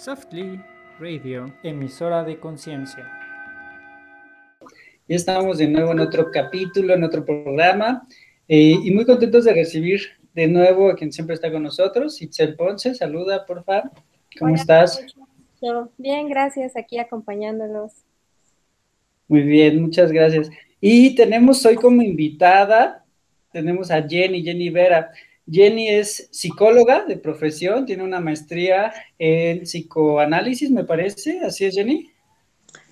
Softly Radio, emisora de conciencia. Ya estamos de nuevo en otro capítulo, en otro programa, eh, y muy contentos de recibir de nuevo a quien siempre está con nosotros, Itzel Ponce. Saluda, por favor. ¿Cómo estás? Bien, gracias, aquí acompañándonos. Muy bien, muchas gracias. Y tenemos hoy como invitada, tenemos a Jenny, Jenny Vera. Jenny es psicóloga de profesión, tiene una maestría en psicoanálisis, me parece. ¿Así es, Jenny?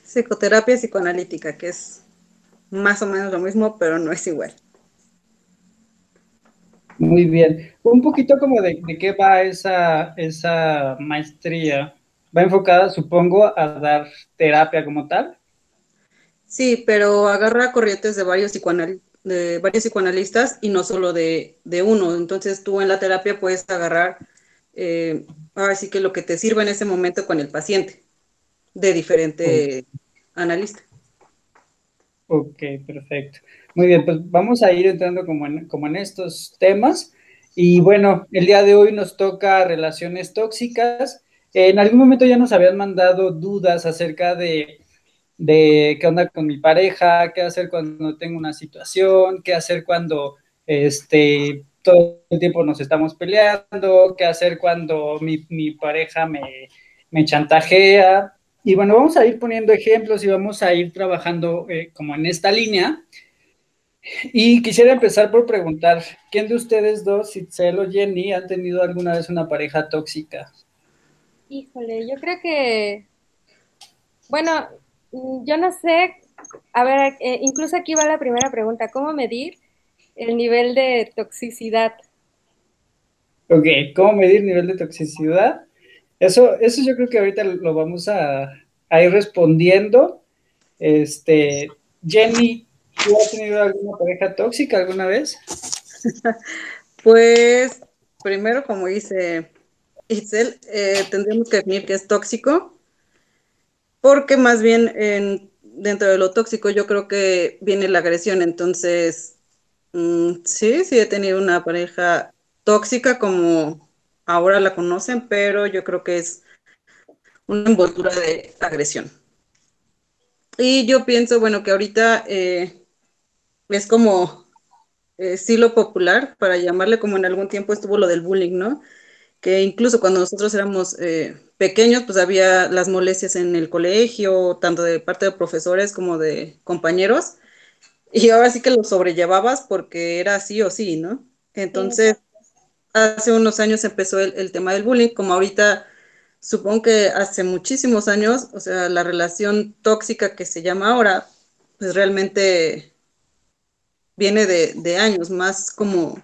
Psicoterapia psicoanalítica, que es más o menos lo mismo, pero no es igual. Muy bien. Un poquito como de, qué va esa, esa maestría. ¿Va enfocada, supongo, a dar terapia como tal? Sí, pero agarra corrientes de varios psicoanalistas de varios psicoanalistas y no solo de, uno. Entonces tú en la terapia puedes agarrar, eh, ahora sí que lo que te sirva en ese momento con el paciente, de diferente analista. Ok, perfecto. Muy bien, pues vamos a ir entrando como en, como en estos temas. Y bueno, el día de hoy nos toca relaciones tóxicas. En algún momento ya nos habían mandado dudas acerca de de qué onda con mi pareja, qué hacer cuando tengo una situación, qué hacer cuando este, todo el tiempo nos estamos peleando, qué hacer cuando mi, pareja me, chantajea. Y bueno, vamos a ir poniendo ejemplos y vamos a ir trabajando eh, como en esta línea. Y quisiera empezar por preguntar, ¿quién de ustedes dos, Itzel o Jenny, han tenido alguna vez una pareja tóxica? Híjole, yo creo que, bueno, yo no sé, a ver, eh, incluso aquí va la primera pregunta, ¿cómo medir el nivel de toxicidad? Ok, ¿cómo medir el nivel de toxicidad? Eso, eso yo creo que ahorita lo vamos a, ir respondiendo. Este, Jenny, ¿tú has tenido alguna pareja tóxica alguna vez? pues, primero, como dice Itzel, eh, tendríamos que definir qué es tóxico porque más bien dentro de lo tóxico yo creo que viene la agresión, entonces mm, sí, sí he tenido una pareja tóxica como ahora la conocen, pero yo creo que es una envoltura de agresión. Y yo pienso, bueno, que ahorita eh, es como estilo popular, para llamarle como en algún tiempo estuvo lo del bullying, ¿no? Que incluso cuando nosotros éramos eh, pequeños, pues había las molestias en el colegio, tanto de parte de profesores como de compañeros, y ahora sí que lo sobrellevabas porque era sí o sí, ¿no? Entonces, hace unos años empezó el, tema del bullying, como ahorita, supongo que hace muchísimos años, o sea, la relación tóxica que se llama ahora, pues realmente viene de, de años, más como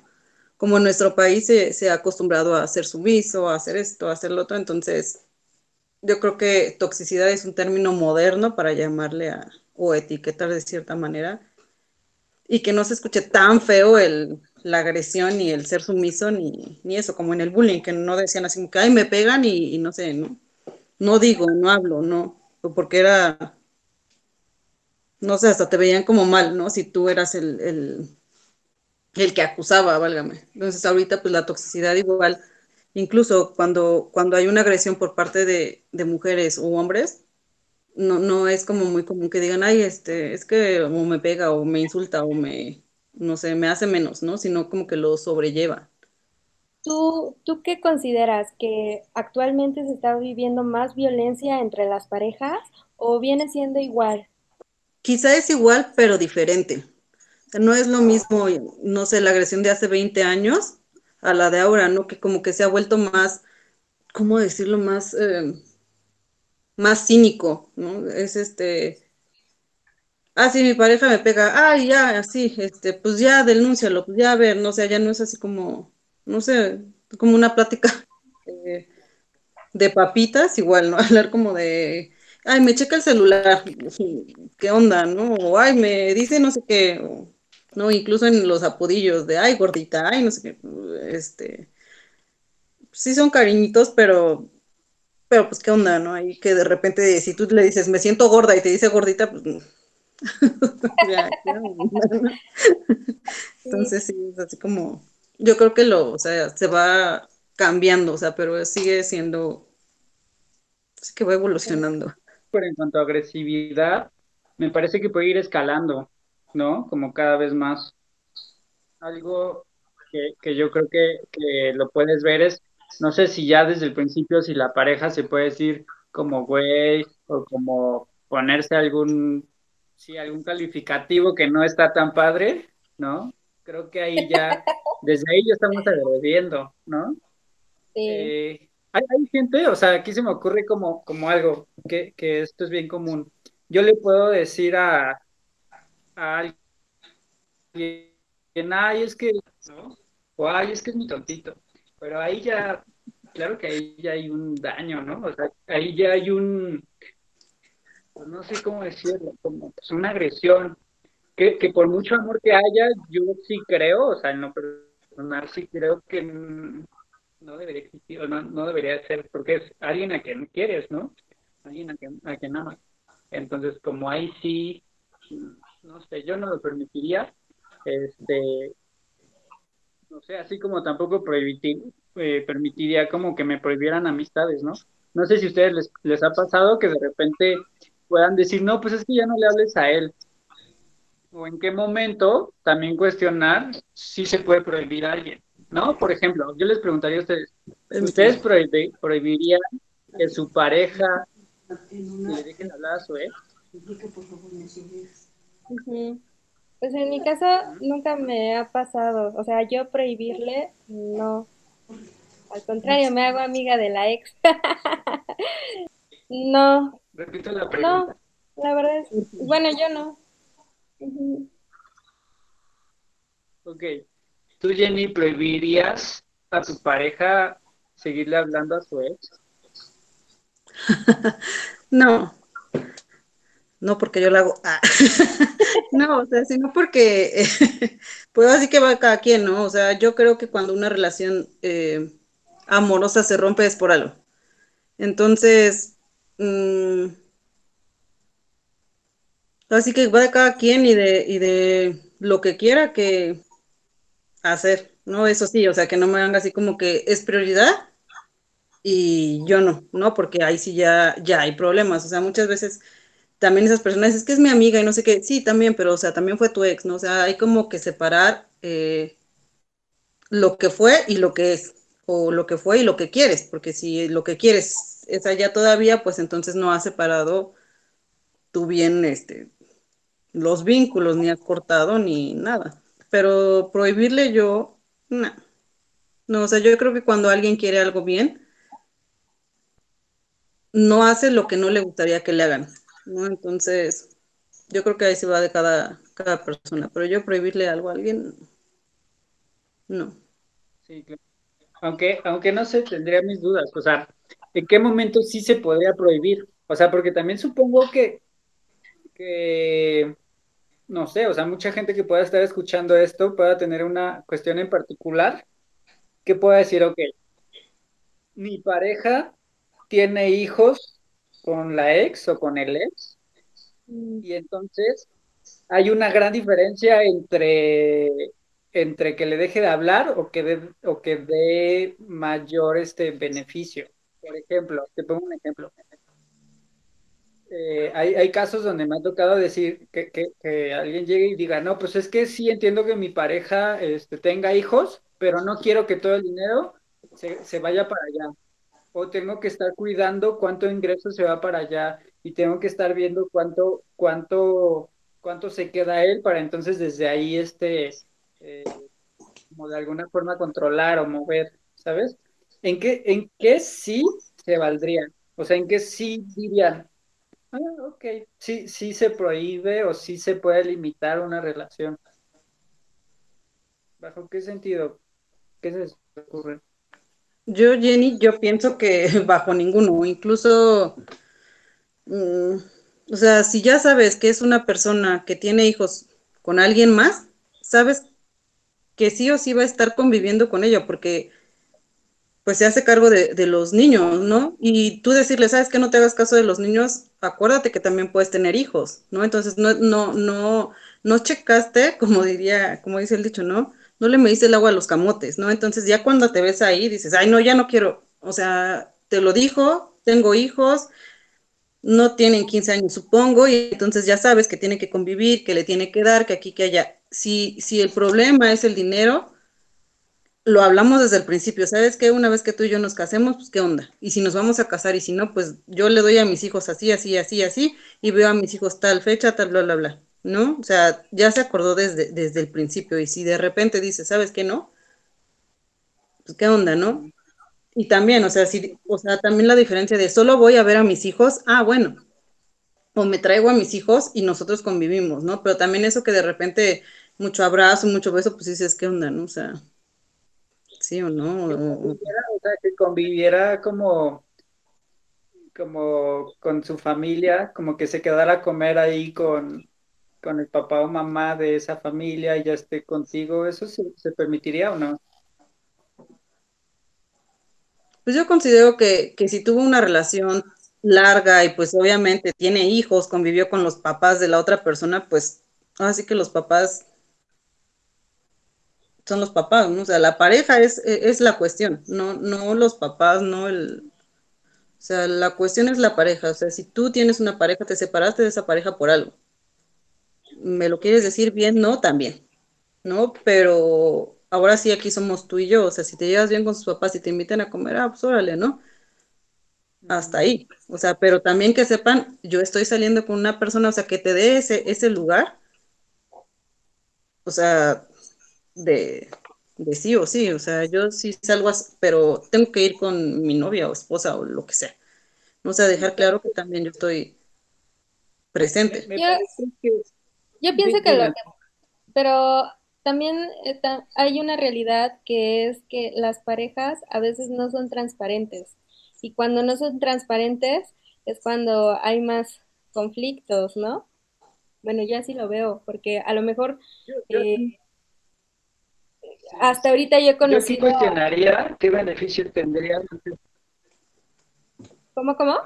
como nuestro país se, ha acostumbrado a ser sumiso, a hacer esto, a hacer lo otro, entonces yo creo que toxicidad es un término moderno para llamarle a, o etiquetar de cierta manera, y que no se escuche tan feo el, la agresión ni el ser sumiso, ni, eso, como en el bullying, que no decían así como que, ay, me pegan y, no sé, no, no digo, no hablo, no, porque era, no sé, hasta te veían como mal, ¿no? Si tú eras el que acusaba, válgame. Entonces ahorita pues la toxicidad igual, incluso cuando, cuando hay una agresión por parte de, mujeres u hombres, no, no es como muy común que digan, ay, este, es que o me pega o me insulta o me, no sé, me hace menos, ¿no? Sino como que lo sobrelleva. ¿Tú, ¿Tú qué consideras? ¿Que actualmente se está viviendo más violencia entre las parejas o viene siendo igual? Quizá es igual, pero diferente no es lo mismo, no sé, la agresión de hace 20 años a la de ahora, ¿no? Que como que se ha vuelto más, ¿cómo decirlo? Más, eh, más cínico, ¿no? Es este, ah, sí, mi pareja me pega, ah, ya, así, este, pues ya denúncialo, pues ya a ver, no sé, ya no es así como, no sé, como una plática de papitas, igual, ¿no? Hablar como de, ay, me checa el celular, ¿qué onda, no? O, ay, me dice no sé qué, ¿no? Incluso en los apodillos de, ay, gordita, ay, no sé qué, este, sí son cariñitos, pero, pero pues qué onda, ¿no? Ahí que de repente si tú le dices, me siento gorda y te dice gordita, pues... Entonces sí, es así como, yo creo que lo, o sea, se va cambiando, o sea, pero sigue siendo Así que va evolucionando. Pero en cuanto a agresividad, me parece que puede ir escalando, ¿no? Como cada vez más. Algo que, que yo creo que, que lo puedes ver es, no sé si ya desde el principio, si la pareja se puede decir como güey o como ponerse algún, sí, algún calificativo que no está tan padre, ¿no? Creo que ahí ya, desde ahí ya estamos agrediendo, ¿no? Sí. Eh, hay, hay gente, o sea, aquí se me ocurre como, como algo, que, que esto es bien común. Yo le puedo decir a, a alguien, ay, es que, ¿no? O ay, es que es mi tontito. Pero ahí ya, claro que ahí ya hay un daño, ¿no? O sea, ahí ya hay un, pues no sé cómo decirlo, como pues, una agresión. Que, que por mucho amor que haya, yo sí creo, o sea, en lo personal sí creo que no debería existir, o no, no debería ser, porque es alguien a quien quieres, ¿no? Alguien a quien, a quien amas. Entonces, como ahí sí, no sé, yo no lo permitiría, este, no sé, así como tampoco prohibitir, eh, permitiría como que me prohibieran amistades, ¿no? No sé si a ustedes les, les ha pasado que de repente puedan decir, no, pues es que ya no le hables a él. O en qué momento también cuestionar si se puede prohibir a alguien, ¿no? Por ejemplo, yo les preguntaría a ustedes, ¿ustedes prohibi- prohibirían que su pareja le dejen hablar a su ex? Pues en mi caso nunca me ha pasado, o sea, yo prohibirle, no. Al contrario, me hago amiga de la ex. No, Repito la no, pregunta. la verdad es, bueno, yo no. Ok. ¿Tú, Jenny, prohibirías a tu pareja seguirle hablando a su ex? No, no porque yo la hago. Ah. No, o sea, sino porque, pues así que va cada quien, ¿no? O sea, yo creo que cuando una relación eh, amorosa se rompe es por algo. Entonces, mm, así que va de cada quien y de, y de lo que quiera que hacer, ¿no? Eso sí, o sea, que no me hagan así como que es prioridad y yo no, ¿no? Porque ahí sí ya, ya hay problemas. O sea, muchas veces también esas personas, es que es mi amiga y no sé qué, sí, también, pero o sea, también fue tu ex, ¿no? O sea, hay como que separar eh, lo que fue y lo que es, o lo que fue y lo que quieres, porque si lo que quieres es allá todavía, pues entonces no has separado tú bien este, los vínculos, ni has cortado ni nada. Pero prohibirle yo, no. No, o sea, yo creo que cuando alguien quiere algo bien, no hace lo que no le gustaría que le hagan, ¿no? Entonces, yo creo que ahí se va de cada, cada persona, pero yo prohibirle algo a alguien, no. Sí, claro. Aunque, aunque no sé, tendría mis dudas. O sea, ¿en qué momento sí se podría prohibir? O sea, porque también supongo que, que, no sé, o sea, mucha gente que pueda estar escuchando esto pueda tener una cuestión en particular que pueda decir, ok, mi pareja tiene hijos con la ex o con el ex, Mm, y entonces hay una gran diferencia entre, entre que le deje de hablar o que dé o que dé mayor este beneficio. Por ejemplo, te pongo un ejemplo. Eh, hay, hay casos donde me ha tocado decir que, que, que alguien llegue y diga, no, pues es que sí entiendo que mi pareja este, tenga hijos, pero no quiero que todo el dinero se, se vaya para allá. O tengo que estar cuidando cuánto ingreso se va para allá y tengo que estar viendo cuánto, cuánto, cuánto se queda él para entonces desde ahí este, eh, como de alguna forma controlar o mover, ¿sabes? ¿En qué, en qué sí se valdría? O sea, ¿en qué sí dirían? Ah, ok, sí, sí se prohíbe o sí se puede limitar una relación. ¿Bajo qué sentido? ¿Qué se ocurre? Yo, Jenny, yo pienso que bajo ninguno, incluso, mm, o sea, si ya sabes que es una persona que tiene hijos con alguien más, sabes que sí o sí va a estar conviviendo con ella, porque pues se hace cargo de, de los niños, ¿no? Y tú decirle, ¿sabes que No te hagas caso de los niños, acuérdate que también puedes tener hijos, ¿no? Entonces, no, no, no, no checaste, como diría, como dice el dicho, ¿no? No le mediste el agua a los camotes, ¿no? Entonces, ya cuando te ves ahí, dices, ay, no, ya no quiero, o sea, te lo dijo, tengo hijos, no tienen 15 años, supongo, y entonces ya sabes que tiene que convivir, que le tiene que dar, que aquí, que allá. Si, si el problema es el dinero, lo hablamos desde el principio, ¿sabes qué? Una vez que tú y yo nos casemos, pues qué onda. Y si nos vamos a casar y si no, pues yo le doy a mis hijos así, así, así, así, y veo a mis hijos tal fecha, tal, bla, bla, bla, ¿no? O sea, ya se acordó desde, desde el principio. Y si de repente dice, ¿sabes qué no? Pues qué onda, ¿no? Y también, o sea, si, o sea, también la diferencia de solo voy a ver a mis hijos, ah, bueno, o me traigo a mis hijos y nosotros convivimos, ¿no? Pero también eso que de repente mucho abrazo, mucho beso, pues dices, ¿qué onda, no? O sea, sí o no. O, sea, que conviviera como, como con su familia, como que se quedara a comer ahí con, con el papá o mamá de esa familia y ya esté contigo, ¿eso se, se permitiría o no? Pues yo considero que, que si tuvo una relación larga y pues obviamente tiene hijos, convivió con los papás de la otra persona, pues así que los papás son los papás. O sea, la pareja es, es la cuestión, no, no los papás, no el... O sea, la cuestión es la pareja. O sea, si tú tienes una pareja, te separaste de esa pareja por algo. ¿Me lo quieres decir bien? No, también. ¿No? Pero ahora sí, aquí somos tú y yo. O sea, si te llevas bien con sus papás y te invitan a comer, ah, pues órale, ¿no? Hasta ahí. O sea, pero también que sepan, yo estoy saliendo con una persona, o sea, que te dé ese, ese lugar. O sea, de, de sí o sí, o sea, yo sí salgo, pero tengo que ir con mi novia o esposa o lo que sea. O sea, dejar claro que también yo estoy presente. Yo, pienso que lo que, pero también hay una realidad que es que las parejas a veces no son transparentes y cuando no son transparentes es cuando hay más conflictos, ¿no? Bueno, yo así lo veo, porque a lo mejor eh, hasta ahorita yo he conocido... Yo cuestionaría qué beneficio tendría... ¿Cómo, cómo?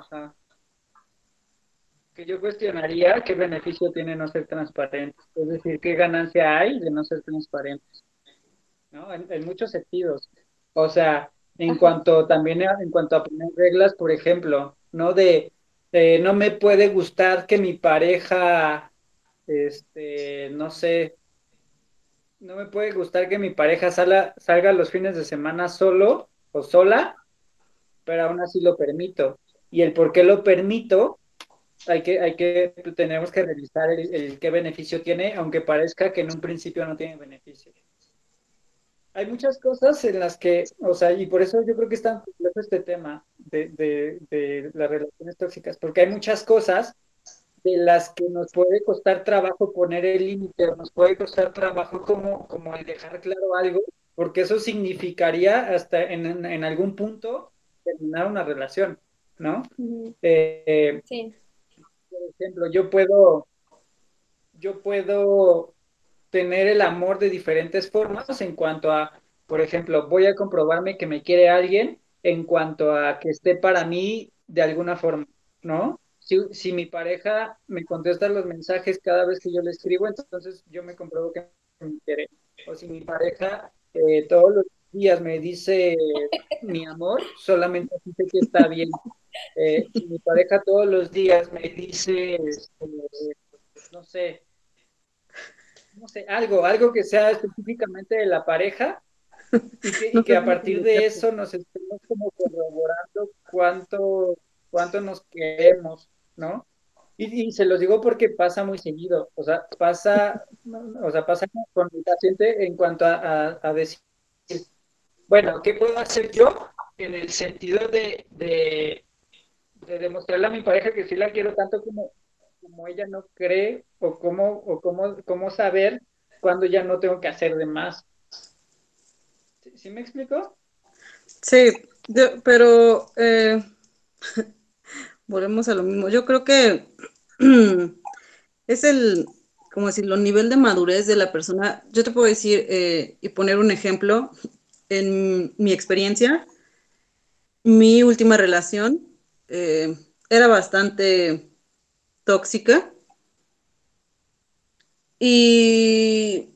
Que yo cuestionaría qué beneficio tiene no ser transparentes. Es decir, qué ganancia hay de no ser transparentes. ¿No? En, muchos sentidos. O sea, en cuanto también en cuanto a poner reglas, por ejemplo, ¿no? De, no me puede gustar que mi pareja, este, no sé, no me puede gustar que mi pareja salga, salga los fines de semana solo o sola, pero aún así lo permito. Y el por qué lo permito, hay que, hay que, tenemos que revisar el, qué beneficio tiene, aunque parezca que en un principio no tiene beneficio. Hay muchas cosas en las que, o sea, y por eso yo creo que es tan complejo este tema de, de, de las relaciones tóxicas, porque hay muchas cosas de las que nos puede costar trabajo poner el límite, nos puede costar trabajo como, como el dejar claro algo, porque eso significaría hasta en, en algún punto terminar una relación, ¿no? Eh, sí. Por ejemplo, yo puedo, yo puedo tener el amor de diferentes formas en cuanto a, por ejemplo, voy a comprobarme que me quiere alguien en cuanto a que esté para mí de alguna forma, ¿no? si, mi pareja me contesta los mensajes cada vez que yo le escribo, entonces yo me compruebo que me quiere. O si mi pareja eh, todos los días me dice mi amor, solamente sé que está bien. Eh, mi pareja todos los días me dice, este, no sé, no sé, algo, algo que sea específicamente de la pareja, y que, a partir de eso nos estemos como corroborando cuánto, cuánto nos queremos. ¿no? Y, se los digo porque pasa muy seguido, o sea, pasa, o sea, pasa con mi paciente en cuanto a, decir, bueno, ¿qué puedo hacer yo en el sentido de, de, demostrarle a mi pareja que sí la quiero tanto como, como ella no cree o cómo, o cómo, cómo saber cuando ya no tengo que hacer de más? ¿Sí, me explico? Sí, pero eh, volvemos a lo mismo. Yo creo que es el, como decirlo, nivel de madurez de la persona. Yo te puedo decir eh, y poner un ejemplo. En mi experiencia, mi última relación eh, era bastante tóxica. Y,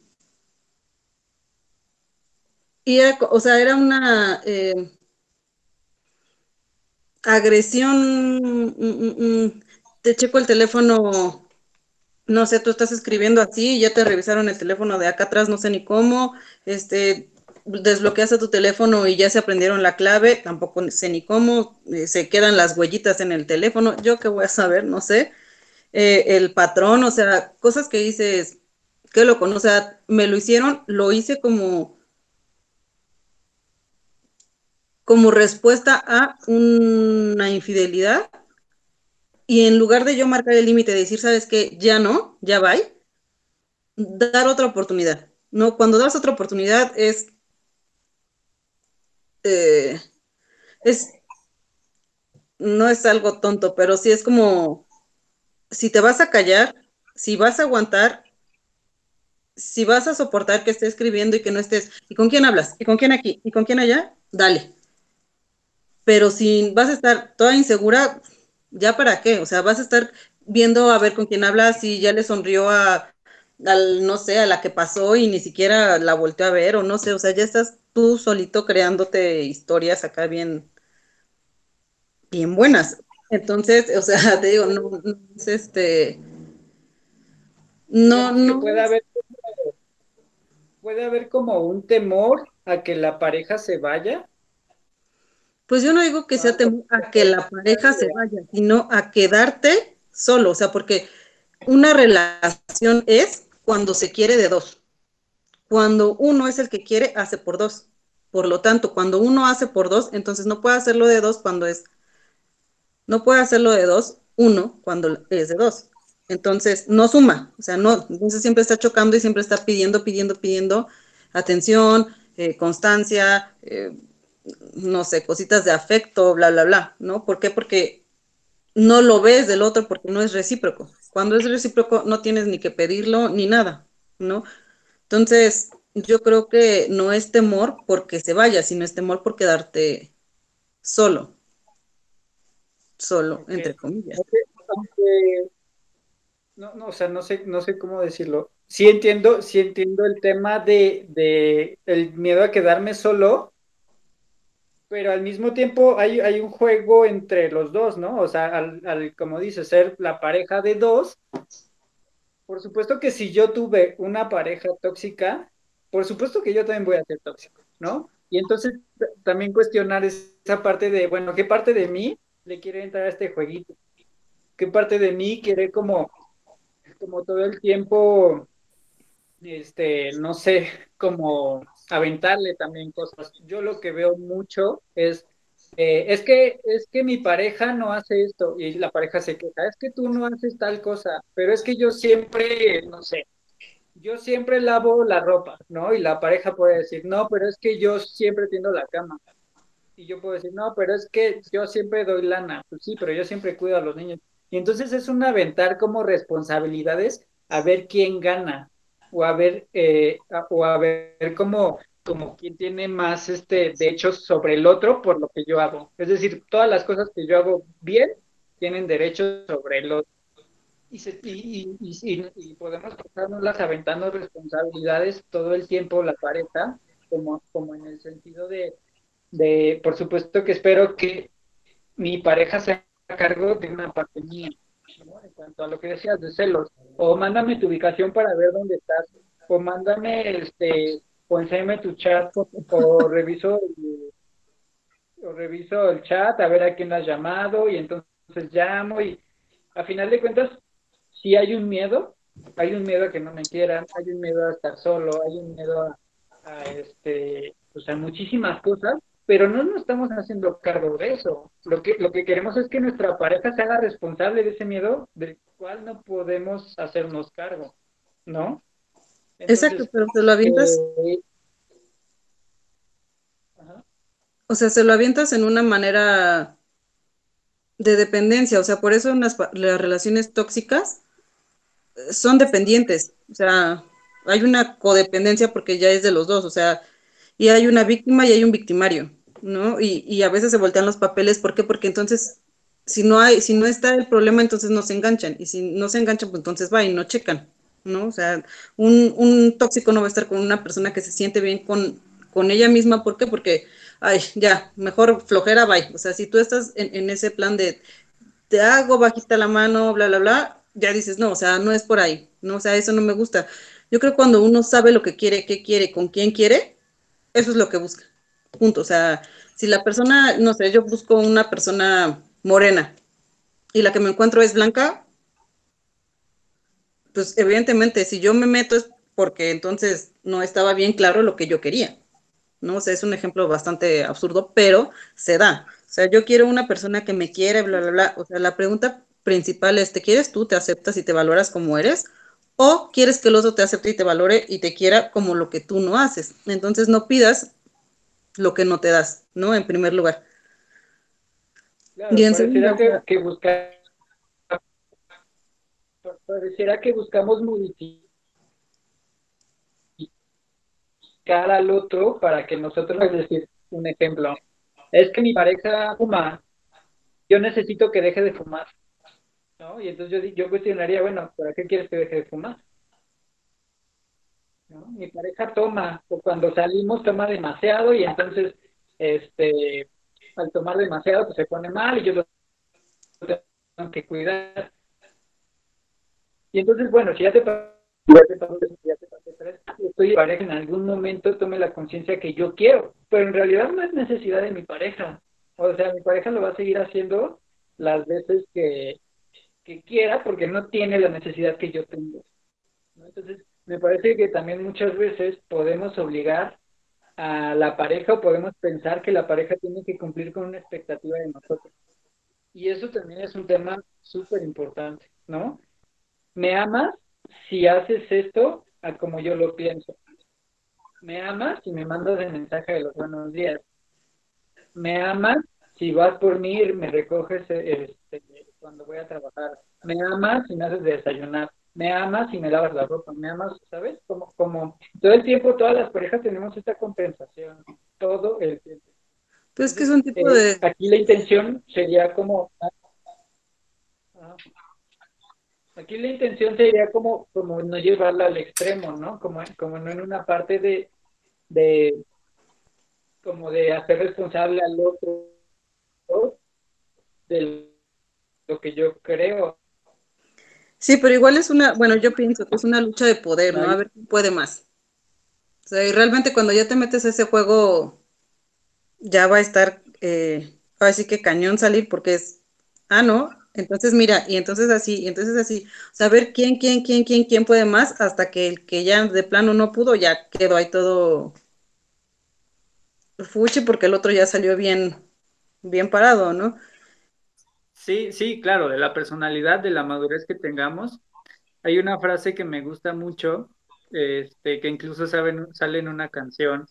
y era, o sea, era una, eh, agresión, mm, mm, mm, te checo el teléfono, no sé, tú estás escribiendo así, ya te revisaron el teléfono de acá atrás, no sé ni cómo, este, desbloqueas a tu teléfono y ya se aprendieron la clave, tampoco sé ni cómo, eh, se quedan las huellitas en el teléfono, yo qué voy a saber, no sé, eh, el patrón, o sea, cosas que dices, que lo o sea, me lo hicieron, lo hice como como respuesta a una infidelidad y en lugar de yo marcar el límite, decir, sabes que ya no, ya va, dar otra oportunidad. No, cuando das otra oportunidad es, eh, es, no es algo tonto, pero sí es como, si te vas a callar, si vas a aguantar, si vas a soportar que esté escribiendo y que no estés, ¿y con quién hablas? ¿Y con quién aquí? ¿Y con quién allá? Dale pero si vas a estar toda insegura, ¿ya para qué? O sea, vas a estar viendo a ver con quién hablas y ya le sonrió a, al, no sé, a la que pasó y ni siquiera la volteó a ver o no sé, o sea, ya estás tú solito creándote historias acá bien, bien buenas. Entonces, o sea, te digo, no, no es este, no, no. Puede haber, puede haber como un temor a que la pareja se vaya pues yo no digo que sea temor a que la pareja se vaya, sino a quedarte solo, o sea, porque una relación es cuando se quiere de dos. Cuando uno es el que quiere, hace por dos. Por lo tanto, cuando uno hace por dos, entonces no puede hacerlo de dos cuando es, no puede hacerlo de dos, uno, cuando es de dos. Entonces, no suma, o sea, no, entonces siempre está chocando y siempre está pidiendo, pidiendo, pidiendo atención, eh, constancia, eh, no sé, cositas de afecto, bla, bla, bla, ¿no? ¿Por qué? Porque no lo ves del otro porque no es recíproco. Cuando es recíproco no tienes ni que pedirlo ni nada, ¿no? Entonces, yo creo que no es temor porque se vaya, sino es temor por quedarte solo. Solo, entre comillas. no, no, o sea, no sé, no sé cómo decirlo. Sí entiendo, sí entiendo el tema de, de el miedo a quedarme solo, pero al mismo tiempo hay, hay un juego entre los dos, ¿no? O sea, al, como dice, ser la pareja de dos. Por supuesto que si yo tuve una pareja tóxica, por supuesto que yo también voy a ser tóxico, ¿no? Y entonces también cuestionar esa parte de, bueno, ¿qué parte de mí le quiere entrar a este jueguito? ¿Qué parte de mí quiere como, como todo el tiempo, este, no sé, como aventarle también cosas. Yo lo que veo mucho es, eh, es, que, es que mi pareja no hace esto y la pareja se queja, es que tú no haces tal cosa, pero es que yo siempre, no sé, yo siempre lavo la ropa, ¿no? Y la pareja puede decir, no, pero es que yo siempre tiendo la cama. Y yo puedo decir, no, pero es que yo siempre doy lana. Pues sí, pero yo siempre cuido a los niños. Y entonces es un aventar como responsabilidades a ver quién gana, o a ver, eh, o a ver cómo, como quién tiene más este derechos sobre el otro por lo que yo hago. Es decir, todas las cosas que yo hago bien tienen derechos sobre el otro. Y, y, y, y, podemos pasárnoslas aventando responsabilidades todo el tiempo la pareja, como, como en el sentido de, de, por supuesto que espero que mi pareja sea a cargo de una parte mía, en cuanto a lo que decías de celos, o mándame tu ubicación para ver dónde estás, o mándame, este, o enséñame tu chat, o, reviso, o reviso el chat a ver a quién has llamado, y entonces llamo, y a final de cuentas, si hay un miedo, hay un miedo a que no me quieran, hay un miedo a estar solo, hay un miedo a, a este, o sea, muchísimas cosas, pero no nos estamos haciendo cargo de eso. Lo que, lo que queremos es que nuestra pareja se haga responsable de ese miedo del cual no podemos hacernos cargo, ¿no? Exacto, pero se lo avientas. Eh, o sea, se lo avientas en una manera de dependencia, o sea, por eso las relaciones tóxicas son dependientes, o sea, hay una codependencia porque ya es de los dos, o sea, y hay una víctima y hay un victimario, ¿no? Y, y, a veces se voltean los papeles, ¿por qué? Porque entonces, si no hay, si no está el problema, entonces no se enganchan, y si no se enganchan, pues entonces va y no checan, ¿no? O sea, un, un tóxico no va a estar con una persona que se siente bien con, con ella misma, ¿por qué? Porque ay, ya, mejor flojera, bye. O sea, si tú estás en, en ese plan de te hago bajita la mano, bla, bla, bla, ya dices, no, o sea, no es por ahí, no, o sea, eso no me gusta. Yo creo que cuando uno sabe lo que quiere, qué quiere, con quién quiere, eso es lo que busca. Punto. O sea, si la persona, no sé, yo busco una persona morena y la que me encuentro es blanca, pues evidentemente si yo me meto es porque entonces no estaba bien claro lo que yo quería. ¿no? O sea, es un ejemplo bastante absurdo, pero se da. O sea, yo quiero una persona que me quiere, bla, bla, bla. O sea, la pregunta principal es, ¿te quieres tú, te aceptas y te valoras como eres? ¿O quieres que el otro te acepte y te valore y te quiera como lo que tú no haces? Entonces no pidas lo que no te das, ¿no? En primer lugar. Claro, y en pareciera que, que buscar, pareciera que buscamos modificar al otro para que nosotros, es decir, un ejemplo, es que mi pareja fuma, yo necesito que deje de fumar, ¿no? Y entonces yo, yo cuestionaría, bueno, ¿para qué quieres que deje de fumar? ¿No? Mi pareja toma, cuando salimos toma demasiado y entonces, este, al tomar demasiado, pues se pone mal y yo lo tengo que cuidar. Y entonces, bueno, si ya te pasó ya estoy pareja en algún momento tome la conciencia que yo quiero, pero en realidad no es necesidad de mi pareja. O sea, mi pareja lo va a seguir haciendo las veces que, que quiera porque no tiene la necesidad que yo tengo. Entonces, me parece que también muchas veces podemos obligar a la pareja o podemos pensar que la pareja tiene que cumplir con una expectativa de nosotros. Y eso también es un tema súper importante, ¿no? ¿Me amas si haces esto a como yo lo pienso? ¿Me amas si me mandas el mensaje de los buenos días? ¿Me amas si vas por mí y me recoges este, cuando voy a trabajar? ¿Me amas si me haces desayunar? me amas y me lavas la ropa, me amas, ¿sabes? Como, como todo el tiempo, todas las parejas tenemos esta compensación, todo el tiempo. Pues que es un tipo de... Aquí la intención sería como... Aquí la intención sería como, como no llevarla al extremo, ¿no? Como, como no en una parte de, de como de hacer responsable al otro de lo que yo creo Sí, pero igual es una, bueno, yo pienso que es una lucha de poder, ¿no? A ver quién puede más. O sea, y realmente cuando ya te metes a ese juego, ya va a estar, eh, así que cañón salir porque es, ah, no, entonces mira, y entonces así, y entonces así, ver quién, quién, quién, quién, quién puede más, hasta que el que ya de plano no pudo, ya quedó ahí todo fuchi porque el otro ya salió bien, bien parado, ¿no? Sí, sí, claro, de la personalidad, de la madurez que tengamos. Hay una frase que me gusta mucho, este, que incluso sale en una canción,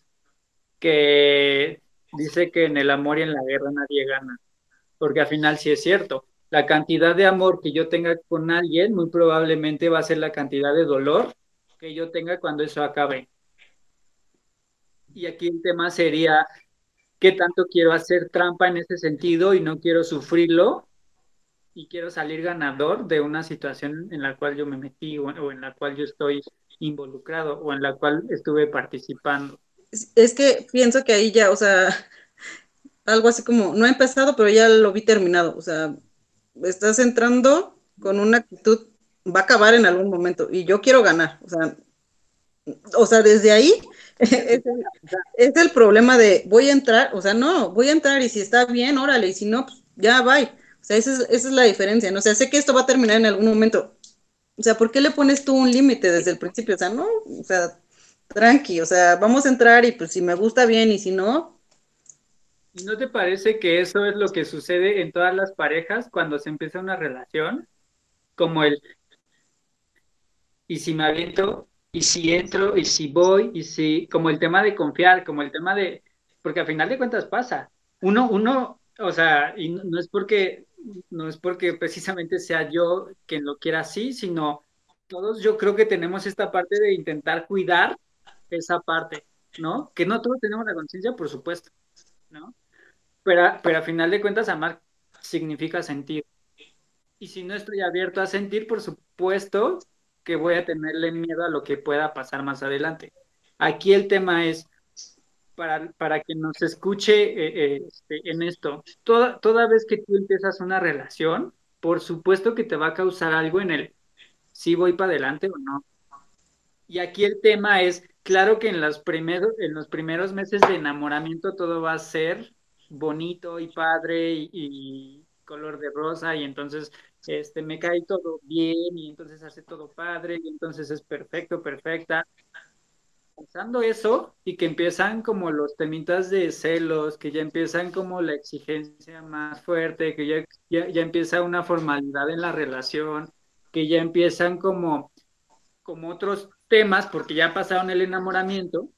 que dice que en el amor y en la guerra nadie gana, porque al final sí es cierto. La cantidad de amor que yo tenga con alguien muy probablemente va a ser la cantidad de dolor que yo tenga cuando eso acabe. Y aquí el tema sería, ¿qué tanto quiero hacer trampa en ese sentido y no quiero sufrirlo? y quiero salir ganador de una situación en la cual yo me metí o, en la cual yo estoy involucrado o en la cual estuve participando. Es que pienso que ahí ya, o sea, algo así como, no ha empezado, pero ya lo vi terminado, o sea, estás entrando con una actitud, va a acabar en algún momento y yo quiero ganar, o sea, o sea, desde ahí es es el problema de voy a entrar, o sea, no, voy a entrar y si está bien, órale, y si no, pues ya, bye. O sea, esa es, la diferencia, ¿no? O sea, sé que esto va a terminar en algún momento. O sea, ¿por qué le pones tú un límite desde el principio? O sea, no, o sea, tranqui, o sea, vamos a entrar y pues si me gusta bien y si no. ¿Y no te parece que eso es lo que sucede en todas las parejas cuando se empieza una relación? Como el, y si me aviento, y si entro, y si voy, y si, como el tema de confiar, como el tema de, porque al final de cuentas pasa. Uno, uno, o sea, y no es porque no es porque precisamente sea yo quien lo quiera así, sino todos yo creo que tenemos esta parte de intentar cuidar esa parte, ¿no? Que no todos tenemos la conciencia, por supuesto, ¿no? Pero, pero a final de cuentas, amar significa sentir. Y si no estoy abierto a sentir, por supuesto que voy a tenerle miedo a lo que pueda pasar más adelante. Aquí el tema es, para, para que nos escuche eh, eh, este, en esto. Toda, toda vez que tú empiezas una relación, por supuesto que te va a causar algo en el si voy para adelante o no. Y aquí el tema es, claro que en los, primeros, en los primeros meses de enamoramiento todo va a ser bonito y padre y, color de rosa y entonces este, me cae todo bien y entonces hace todo padre y entonces es perfecto, perfecta. Pensando eso y que empiezan como los temitas de celos, que ya empiezan como la exigencia más fuerte, que ya, ya, ya empieza una formalidad en la relación, que ya empiezan como, como otros temas, porque ya pasaron el enamoramiento,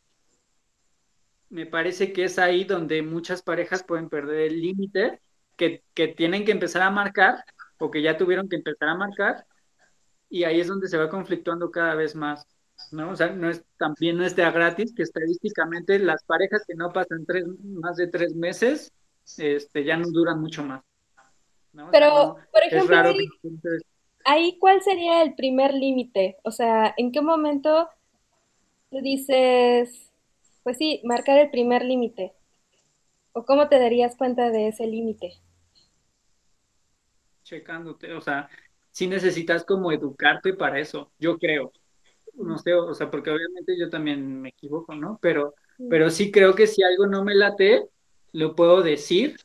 me parece que es ahí donde muchas parejas pueden perder el límite que, que, tienen que empezar a marcar o que ya tuvieron que empezar a marcar y ahí es donde se va conflictuando cada vez más. ¿no? O sea, no es, también no es de gratis que estadísticamente las parejas que no pasan tres, más de tres meses este, ya no duran mucho más. ¿no? Pero, por ejemplo, ahí cuál sería el primer límite? O sea, ¿en qué momento tú dices, pues sí, marcar el primer límite? ¿O cómo te darías cuenta de ese límite? Checándote, o sea, sí necesitas como educarte para eso, yo creo. No sé, o sea, porque obviamente yo también me equivoco, ¿no? Pero, pero sí creo que si algo no me late, lo puedo decir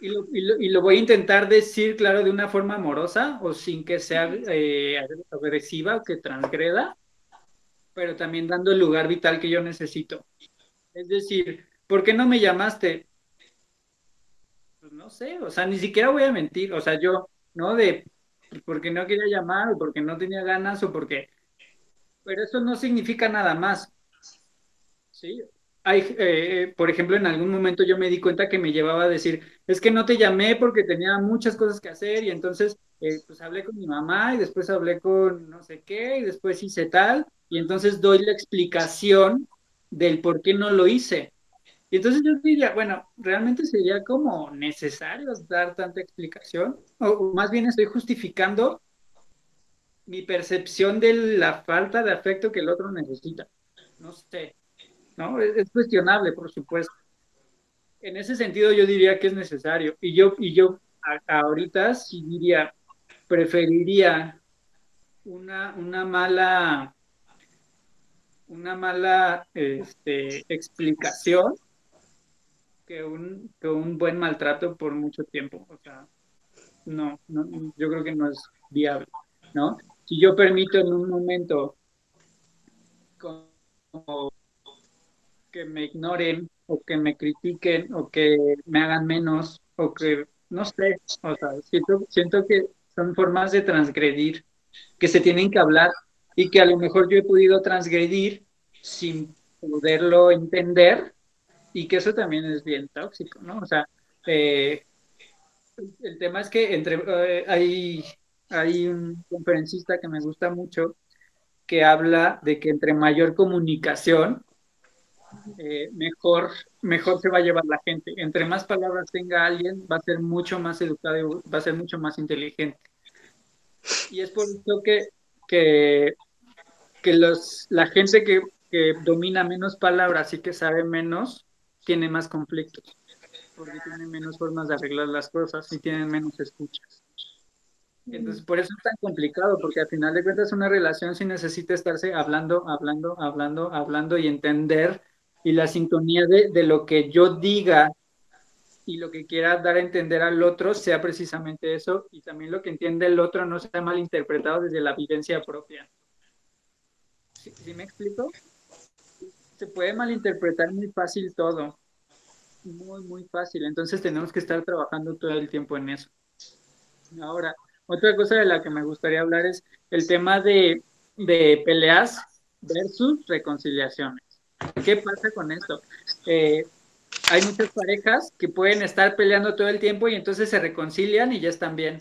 y lo, y, lo, voy a intentar decir, claro, de una forma amorosa o sin que sea eh, agresiva o que transgreda, pero también dando el lugar vital que yo necesito. Es decir, ¿por qué no me llamaste? Pues no sé, o sea, ni siquiera voy a mentir, o sea, yo, ¿no? De porque no quería llamar o porque no tenía ganas o porque... Pero eso no significa nada más. Sí, hay, eh, por ejemplo, en algún momento yo me di cuenta que me llevaba a decir, es que no te llamé porque tenía muchas cosas que hacer y entonces eh, pues hablé con mi mamá y después hablé con no sé qué y después hice tal y entonces doy la explicación del por qué no lo hice. Y entonces yo diría, bueno, realmente sería como necesario dar tanta explicación o más bien estoy justificando mi percepción de la falta de afecto que el otro necesita. No sé, ¿no? Es, cuestionable, por supuesto. En ese sentido yo diría que es necesario. Y yo, y yo ahorita sí diría, preferiría una, una mala una mala este, explicación que un, que un buen maltrato por mucho tiempo. O sea, no, no, yo creo que no es viable, ¿no? Si yo permito en un momento como que me ignoren o que me critiquen o que me hagan menos o que, no sé, o sea, siento, siento que son formas de transgredir que se tienen que hablar y que a lo mejor yo he podido transgredir sin poderlo entender y que eso también es bien tóxico, ¿no? O sea, eh, el tema es que entre eh, hay, hay un conferencista que me gusta mucho que habla de que entre mayor comunicación eh, mejor, mejor se va a llevar la gente. Entre más palabras tenga alguien, va a ser mucho más educado, va a ser mucho más inteligente. Y es por eso que, que, que los, la gente que, que domina menos palabras y que sabe menos, tiene más conflictos, porque tiene menos formas de arreglar las cosas y tienen menos escuchas. Entonces, por eso es tan complicado, porque al final de cuentas una relación sí necesita estarse hablando, hablando, hablando, hablando y entender y la sintonía de, de, lo que yo diga y lo que quiera dar a entender al otro sea precisamente eso y también lo que entiende el otro no sea malinterpretado desde la vivencia propia. ¿Sí, ¿sí me explico? Se puede malinterpretar muy fácil todo, muy, muy fácil. Entonces tenemos que estar trabajando todo el tiempo en eso. Ahora, otra cosa de la que me gustaría hablar es el tema de, de peleas versus reconciliaciones. ¿Qué pasa con esto? Eh, hay muchas parejas que pueden estar peleando todo el tiempo y entonces se reconcilian y ya están bien.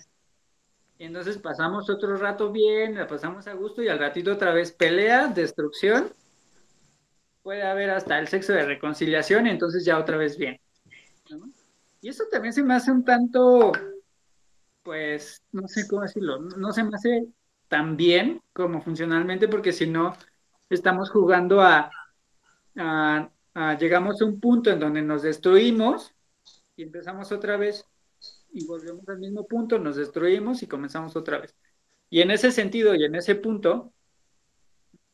Y entonces pasamos otro rato bien, la pasamos a gusto y al ratito otra vez pelea, destrucción. Puede haber hasta el sexo de reconciliación y entonces ya otra vez bien. Y eso también se me hace un tanto, pues, no sé cómo decirlo, no se me hace tan bien como funcionalmente porque si no, estamos jugando a ah, llegamos a un punto en donde nos destruimos y empezamos otra vez y volvemos al mismo punto, nos destruimos y comenzamos otra vez. Y en ese sentido y en ese punto,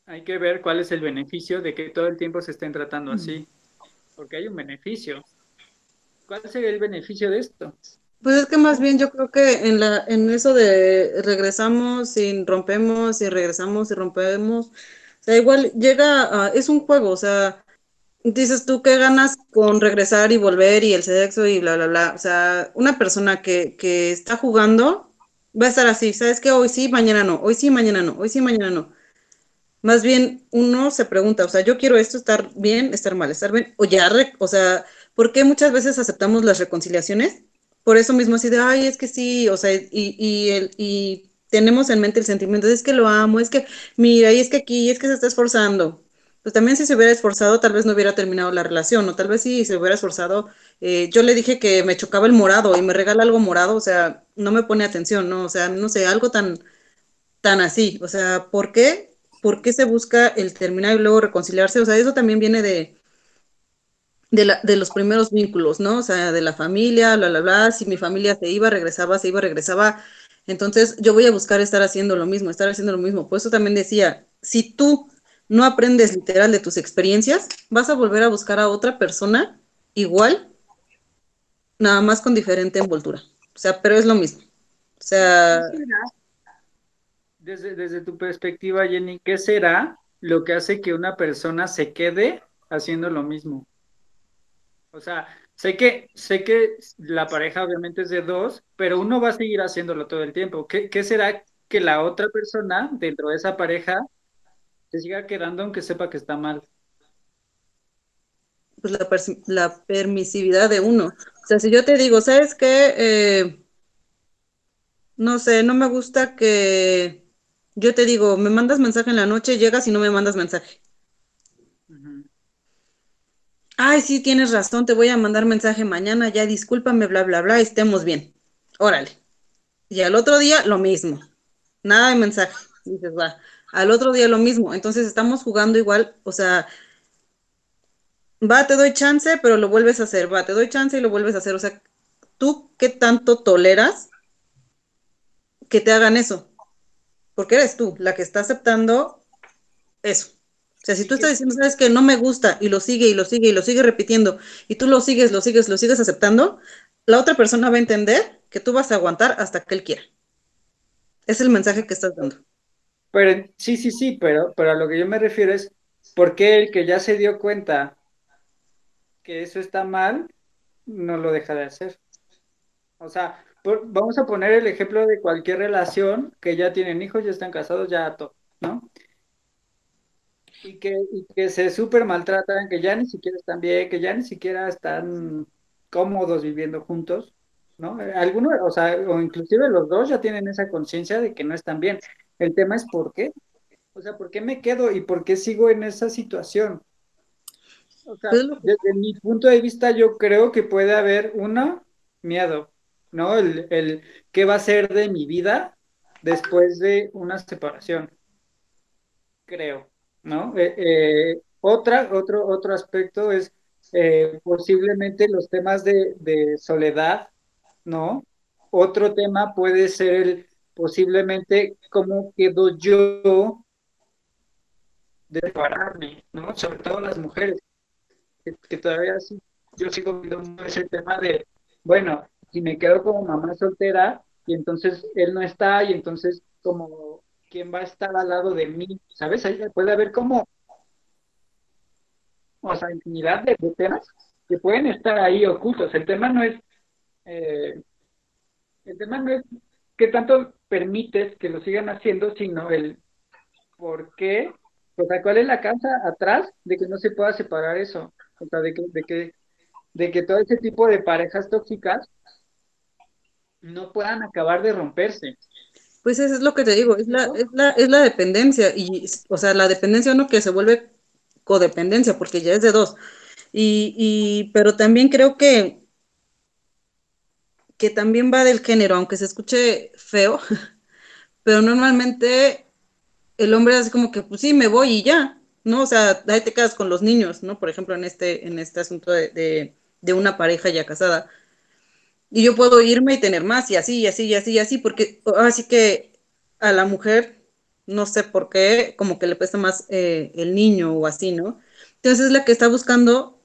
hay que ver cuál es el beneficio de que todo el tiempo se estén tratando así, porque hay un beneficio. ¿Cuál sería el beneficio de esto? Pues es que más bien yo creo que en la en eso de regresamos y rompemos y regresamos y rompemos, o sea, igual llega a, es un juego, o sea, dices tú qué ganas con regresar y volver y el sexo y bla bla bla, o sea, una persona que, que está jugando va a estar así, ¿sabes qué? Hoy sí, mañana no, hoy sí, mañana no, hoy sí, mañana no. Más bien uno se pregunta, o sea, yo quiero esto, estar bien, estar mal, estar bien, o ya, o sea, ¿por qué muchas veces aceptamos las reconciliaciones? Por eso mismo así de, ay, es que sí, o sea, y, y, el, y tenemos en mente el sentimiento es que lo amo, es que, mira, y es que aquí, es que se está esforzando. Pues también si se hubiera esforzado, tal vez no hubiera terminado la relación, o tal vez si se hubiera esforzado, eh, yo le dije que me chocaba el morado y me regala algo morado, o sea, no me pone atención, ¿no? O sea, no sé, algo tan, tan así, o sea, ¿por qué? ¿Por qué se busca el terminar y luego reconciliarse? O sea, eso también viene de, de, la, de los primeros vínculos, ¿no? O sea, de la familia, bla, bla, bla, si mi familia se iba, regresaba, se iba, regresaba. Entonces, yo voy a buscar estar haciendo lo mismo, estar haciendo lo mismo. Por eso también decía, si tú no aprendes literal de tus experiencias, vas a volver a buscar a otra persona igual, nada más con diferente envoltura. O sea, pero es lo mismo. O sea... Desde, desde tu perspectiva, Jenny, ¿qué será lo que hace que una persona se quede haciendo lo mismo? O sea, sé que, sé que la pareja obviamente es de dos, pero uno va a seguir haciéndolo todo el tiempo. ¿Qué, qué será que la otra persona dentro de esa pareja se siga quedando aunque sepa que está mal? Pues la, la permisividad de uno. O sea, si yo te digo, ¿sabes qué? Eh, no sé, no me gusta que yo te digo, me mandas mensaje en la noche, llegas y no me mandas mensaje ay, sí, tienes razón, te voy a mandar mensaje mañana, ya discúlpame, bla, bla, bla, estemos bien. Órale. Y al otro día lo mismo. Nada de mensaje. Dices, va. Al otro día lo mismo. Entonces estamos jugando igual, o sea, va, te doy chance, pero lo vuelves a hacer, va, te doy chance y lo vuelves a hacer. O sea, ¿tú qué tanto toleras que te hagan eso? Porque eres tú la que está aceptando eso. O sea, si tú estás diciendo, sabes que no me gusta y lo sigue y lo sigue y lo sigue repitiendo y tú lo sigues, lo sigues, lo sigues aceptando, la otra persona va a entender que tú vas a aguantar hasta que él quiera. Es el mensaje que estás dando. Pero sí, sí, sí, pero, pero a lo que yo me refiero es, ¿por qué el que ya se dio cuenta que eso está mal, no lo deja de hacer? O sea, vamos a poner el ejemplo de cualquier relación que ya tienen hijos, ya están casados, ya todo, ¿no? Y que, y que se súper maltratan, que ya ni siquiera están bien, que ya ni siquiera están cómodos viviendo juntos, ¿no? Algunos, o sea, o inclusive los dos ya tienen esa conciencia de que no están bien. El tema es por qué. O sea, ¿por qué me quedo y por qué sigo en esa situación? O sea, desde mi punto de vista, yo creo que puede haber uno, miedo, ¿no? El, el qué va a ser de mi vida después de una separación. Creo. ¿No? Eh, eh, otra, otro, otro aspecto es eh, posiblemente los temas de, soledad, ¿no? Otro tema puede ser el posiblemente cómo quedo yo de separarme, ¿no? Sobre todo las mujeres, que, todavía sí, yo sigo viendo ese tema de, bueno, si me quedo como mamá soltera y entonces él no está y entonces como quién va a estar al lado de mí, ¿sabes? Ahí puede haber como, o sea, infinidad de, temas que pueden estar ahí ocultos. El tema no es, eh, el tema no es qué tanto permites que lo sigan haciendo, sino el por qué, o sea, cuál es la causa atrás de que no se pueda separar eso, o sea, de que, de que, de que todo ese tipo de parejas tóxicas no puedan acabar de romperse. Pues eso es lo que te digo, es la, es la, es la dependencia, y, o sea, la dependencia no que se vuelve codependencia, porque ya es de dos. Y, y, pero también creo que, que también va del género, aunque se escuche feo, pero normalmente el hombre hace como que, pues sí, me voy y ya. ¿no? O sea, ahí te quedas con los niños, ¿no? Por ejemplo, en este, en este asunto de, de, una pareja ya casada. Y yo puedo irme y tener más, y así, y así, y así, y así, porque así que a la mujer, no sé por qué, como que le pesa más eh, el niño o así, ¿no? Entonces es la que está buscando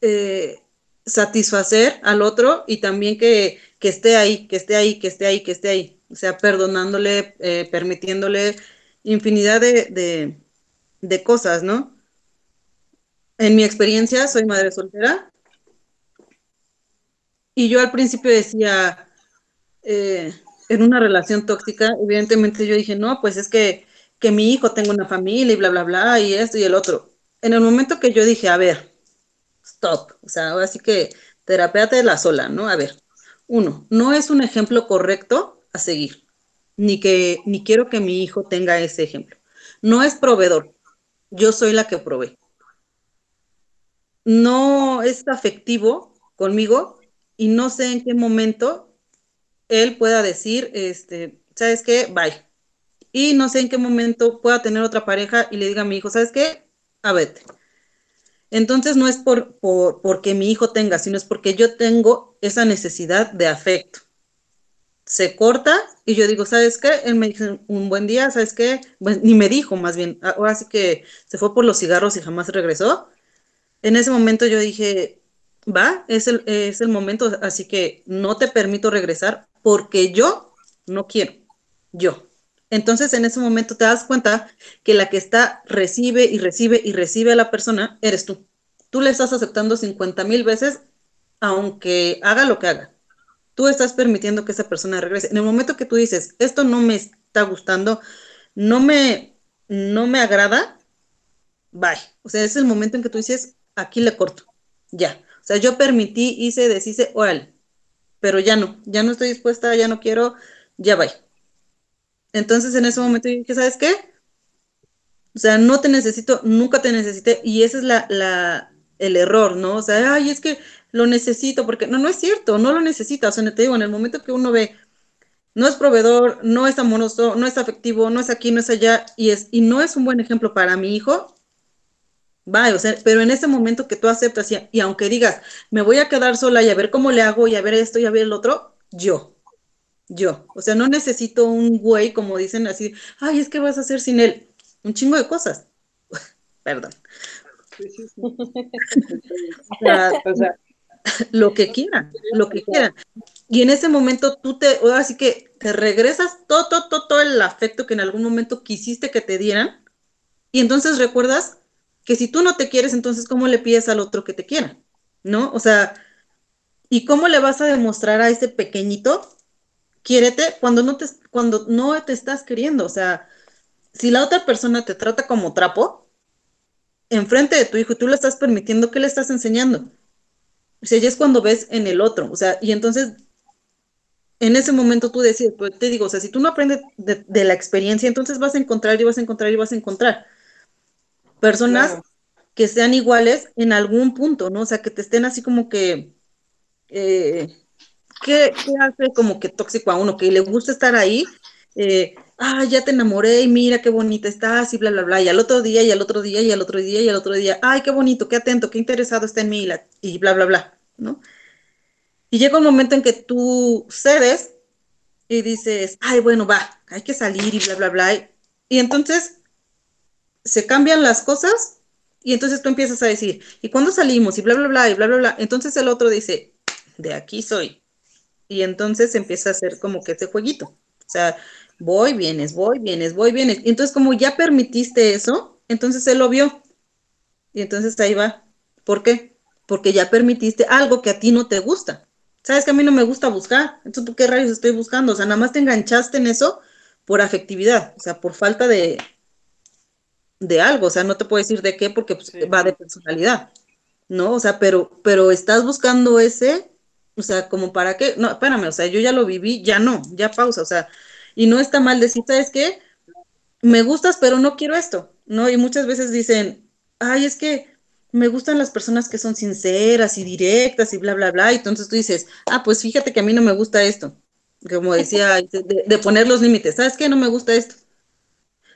eh, satisfacer al otro y también que, que, esté ahí, que esté ahí, que esté ahí, que esté ahí. O sea, perdonándole, eh, permitiéndole infinidad de, de, cosas, ¿no? En mi experiencia, soy madre soltera. Y yo al principio decía, eh, en una relación tóxica, evidentemente yo dije, no, pues es que, que mi hijo tenga una familia y bla, bla, bla, y esto y el otro. En el momento que yo dije, a ver, stop. O sea, ahora sí que terapéate de la sola, ¿no? A ver, uno, no es un ejemplo correcto a seguir, ni que ni quiero que mi hijo tenga ese ejemplo. No es proveedor, yo soy la que provee. No es afectivo conmigo y no sé en qué momento él pueda decir, este, ¿sabes qué? Bye. Y no sé en qué momento pueda tener otra pareja y le diga a mi hijo, ¿sabes qué? A vete. Entonces no es por, por, porque mi hijo tenga, sino es porque yo tengo esa necesidad de afecto. Se corta y yo digo, ¿sabes qué? Él me dice un buen día, ¿sabes qué? ni me dijo más bien, ahora sí que se fue por los cigarros y jamás regresó. En ese momento yo dije, va, es el, es el momento, así que no te permito regresar porque yo no quiero, yo. Entonces en ese momento te das cuenta que la que está recibe y recibe y recibe a la persona eres tú. Tú le estás aceptando 50 mil veces, aunque haga lo que haga. Tú estás permitiendo que esa persona regrese. En el momento que tú dices, esto no me está gustando, no me, no me agrada, bye. O sea, es el momento en que tú dices, aquí le corto. Ya. O sea, yo permití, hice, deshice, órale. Pero ya no, ya no estoy dispuesta, ya no quiero, ya bye. Entonces en ese momento dije, ¿sabes qué? O sea, no te necesito, nunca te necesité, y ese es la, la, el error, ¿no? O sea, ay, es que lo necesito, porque no, no es cierto, no lo necesita. O sea, te digo, en el momento que uno ve, no es proveedor, no es amoroso, no es afectivo, no es aquí, no es allá, y, es, y no es un buen ejemplo para mi hijo, va, o sea, pero en ese momento que tú aceptas, y, y aunque digas, me voy a quedar sola y a ver cómo le hago, y a ver esto y a ver el otro, yo, yo. O sea, no necesito un güey, como dicen así, ay, es que vas a hacer sin él un chingo de cosas. Perdón. o, sea, lo que quieran, lo que quieran. Y en ese momento tú te, así que te regresas todo, todo, todo, todo el afecto que en algún momento quisiste que te dieran. Y entonces recuerdas que si tú no te quieres, entonces ¿cómo le pides al otro que te quiera? ¿No? O sea, ¿y cómo le vas a demostrar a ese pequeñito quiérete cuando no te, cuando no te estás queriendo. O sea, si la otra persona te trata como trapo, enfrente de tu hijo tú le estás permitiendo, ¿qué le estás enseñando? O sea, ya es cuando ves en el otro. O sea, y entonces en ese momento tú decides, pues te digo, o sea, si tú no aprendes de, la experiencia, entonces vas a encontrar y vas a encontrar y vas a encontrar personas que sean iguales en algún punto, ¿no? O sea, que te estén así como que eh, ¿qué, hace como que tóxico a uno? Que le gusta estar ahí, eh, ah, ya te enamoré y mira qué bonita estás y bla, bla, bla, y al otro día y al otro día y al otro día y al otro día, ay, qué bonito, qué atento, qué interesado está en mí y bla, bla, bla, ¿no? Y llega un momento en que tú cedes y dices, ay, bueno, va, hay que salir y bla, bla, bla. Y entonces se cambian las cosas y entonces tú empiezas a decir, ¿y cuándo salimos? Y bla, bla, bla, y bla, bla, bla. Entonces el otro dice, de aquí soy y entonces empieza a hacer como que ese jueguito. O sea, voy, vienes, voy, vienes, voy, vienes. Y entonces como ya permitiste eso, entonces él lo vio. Y entonces ahí va. ¿Por qué? Porque ya permitiste algo que a ti no te gusta. Sabes que a mí no me gusta buscar. Entonces, ¿por qué rayos estoy buscando? O sea, nada más te enganchaste en eso por afectividad, o sea, por falta de, de algo. O sea, no te puedo decir de qué porque pues, va de personalidad. ¿No? O sea, pero, pero estás buscando ese o sea, como para qué, no, espérame, o sea, yo ya lo viví, ya no, ya pausa, o sea, y no está mal decir, ¿sabes qué? Me gustas, pero no quiero esto, ¿no? Y muchas veces dicen, ay, es que me gustan las personas que son sinceras y directas y bla, bla, bla, y entonces tú dices, ah, pues fíjate que a mí no me gusta esto, como decía, de, poner los límites, ¿sabes qué? No me gusta esto.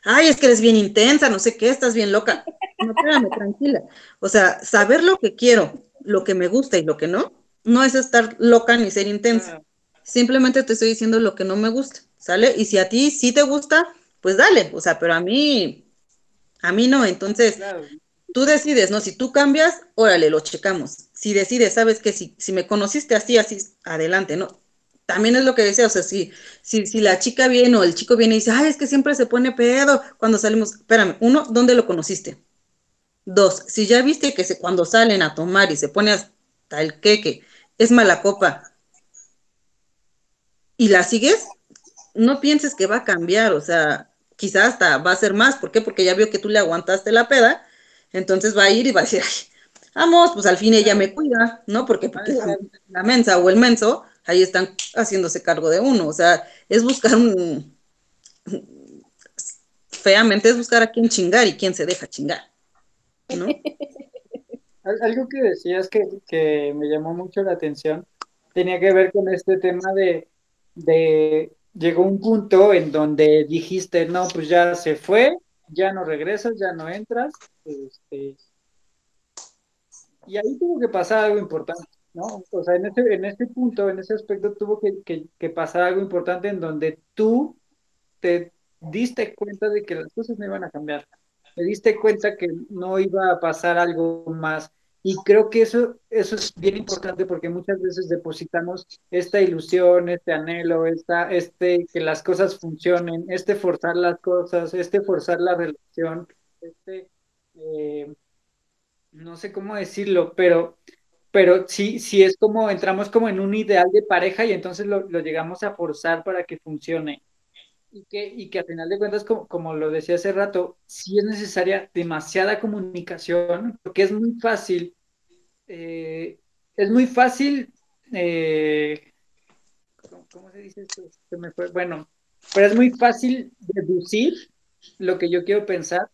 Ay, es que eres bien intensa, no sé qué, estás bien loca. No, espérame, tranquila. O sea, saber lo que quiero, lo que me gusta y lo que no, no es estar loca ni ser intensa. Simplemente te estoy diciendo lo que no me gusta, ¿sale? Y si a ti sí te gusta, pues dale, o sea, pero a mí, a mí no, entonces tú decides, ¿no? Si tú cambias, órale, lo checamos. Si decides, sabes que si, si me conociste así, así, adelante, ¿no? También es lo que decía, o sea, si, si, si la chica viene o el chico viene y dice, ay, es que siempre se pone pedo cuando salimos, espérame, uno, ¿dónde lo conociste? Dos, si ya viste que se, cuando salen a tomar y se pone hasta el queque, es mala copa, y la sigues, no pienses que va a cambiar, o sea, quizás hasta va a ser más. ¿Por qué? Porque ya vio que tú le aguantaste la peda, entonces va a ir y va a decir, ay, vamos, pues al fin ella me cuida, ¿no? Porque, porque la, la, mensa o el menso, ahí están haciéndose cargo de uno, o sea, es buscar un... Feamente es buscar a quién chingar y quién se deja chingar, ¿no? Algo que decías que, que me llamó mucho la atención tenía que ver con este tema de de llegó un punto en donde dijiste, no, pues ya se fue, ya no regresas, ya no entras, este, y ahí tuvo que pasar algo importante, ¿no? O sea, en ese, en ese punto, en ese aspecto, tuvo que, que, que pasar algo importante en donde tú te diste cuenta de que las cosas no iban a cambiar, te diste cuenta que no iba a pasar algo más y creo que eso, eso es bien importante porque muchas veces depositamos esta ilusión, este anhelo, esta, este que las cosas funcionen, este forzar las cosas, este forzar la relación, este, eh, no sé cómo decirlo, pero, pero sí, sí es como entramos como en un ideal de pareja y entonces lo, lo llegamos a forzar para que funcione. Y que, y que a final de cuentas, como, como lo decía hace rato, sí es necesaria demasiada comunicación, porque es muy fácil eh, es muy fácil, eh, ¿cómo, se dice esto? Bueno, pero es muy fácil deducir lo que yo quiero pensar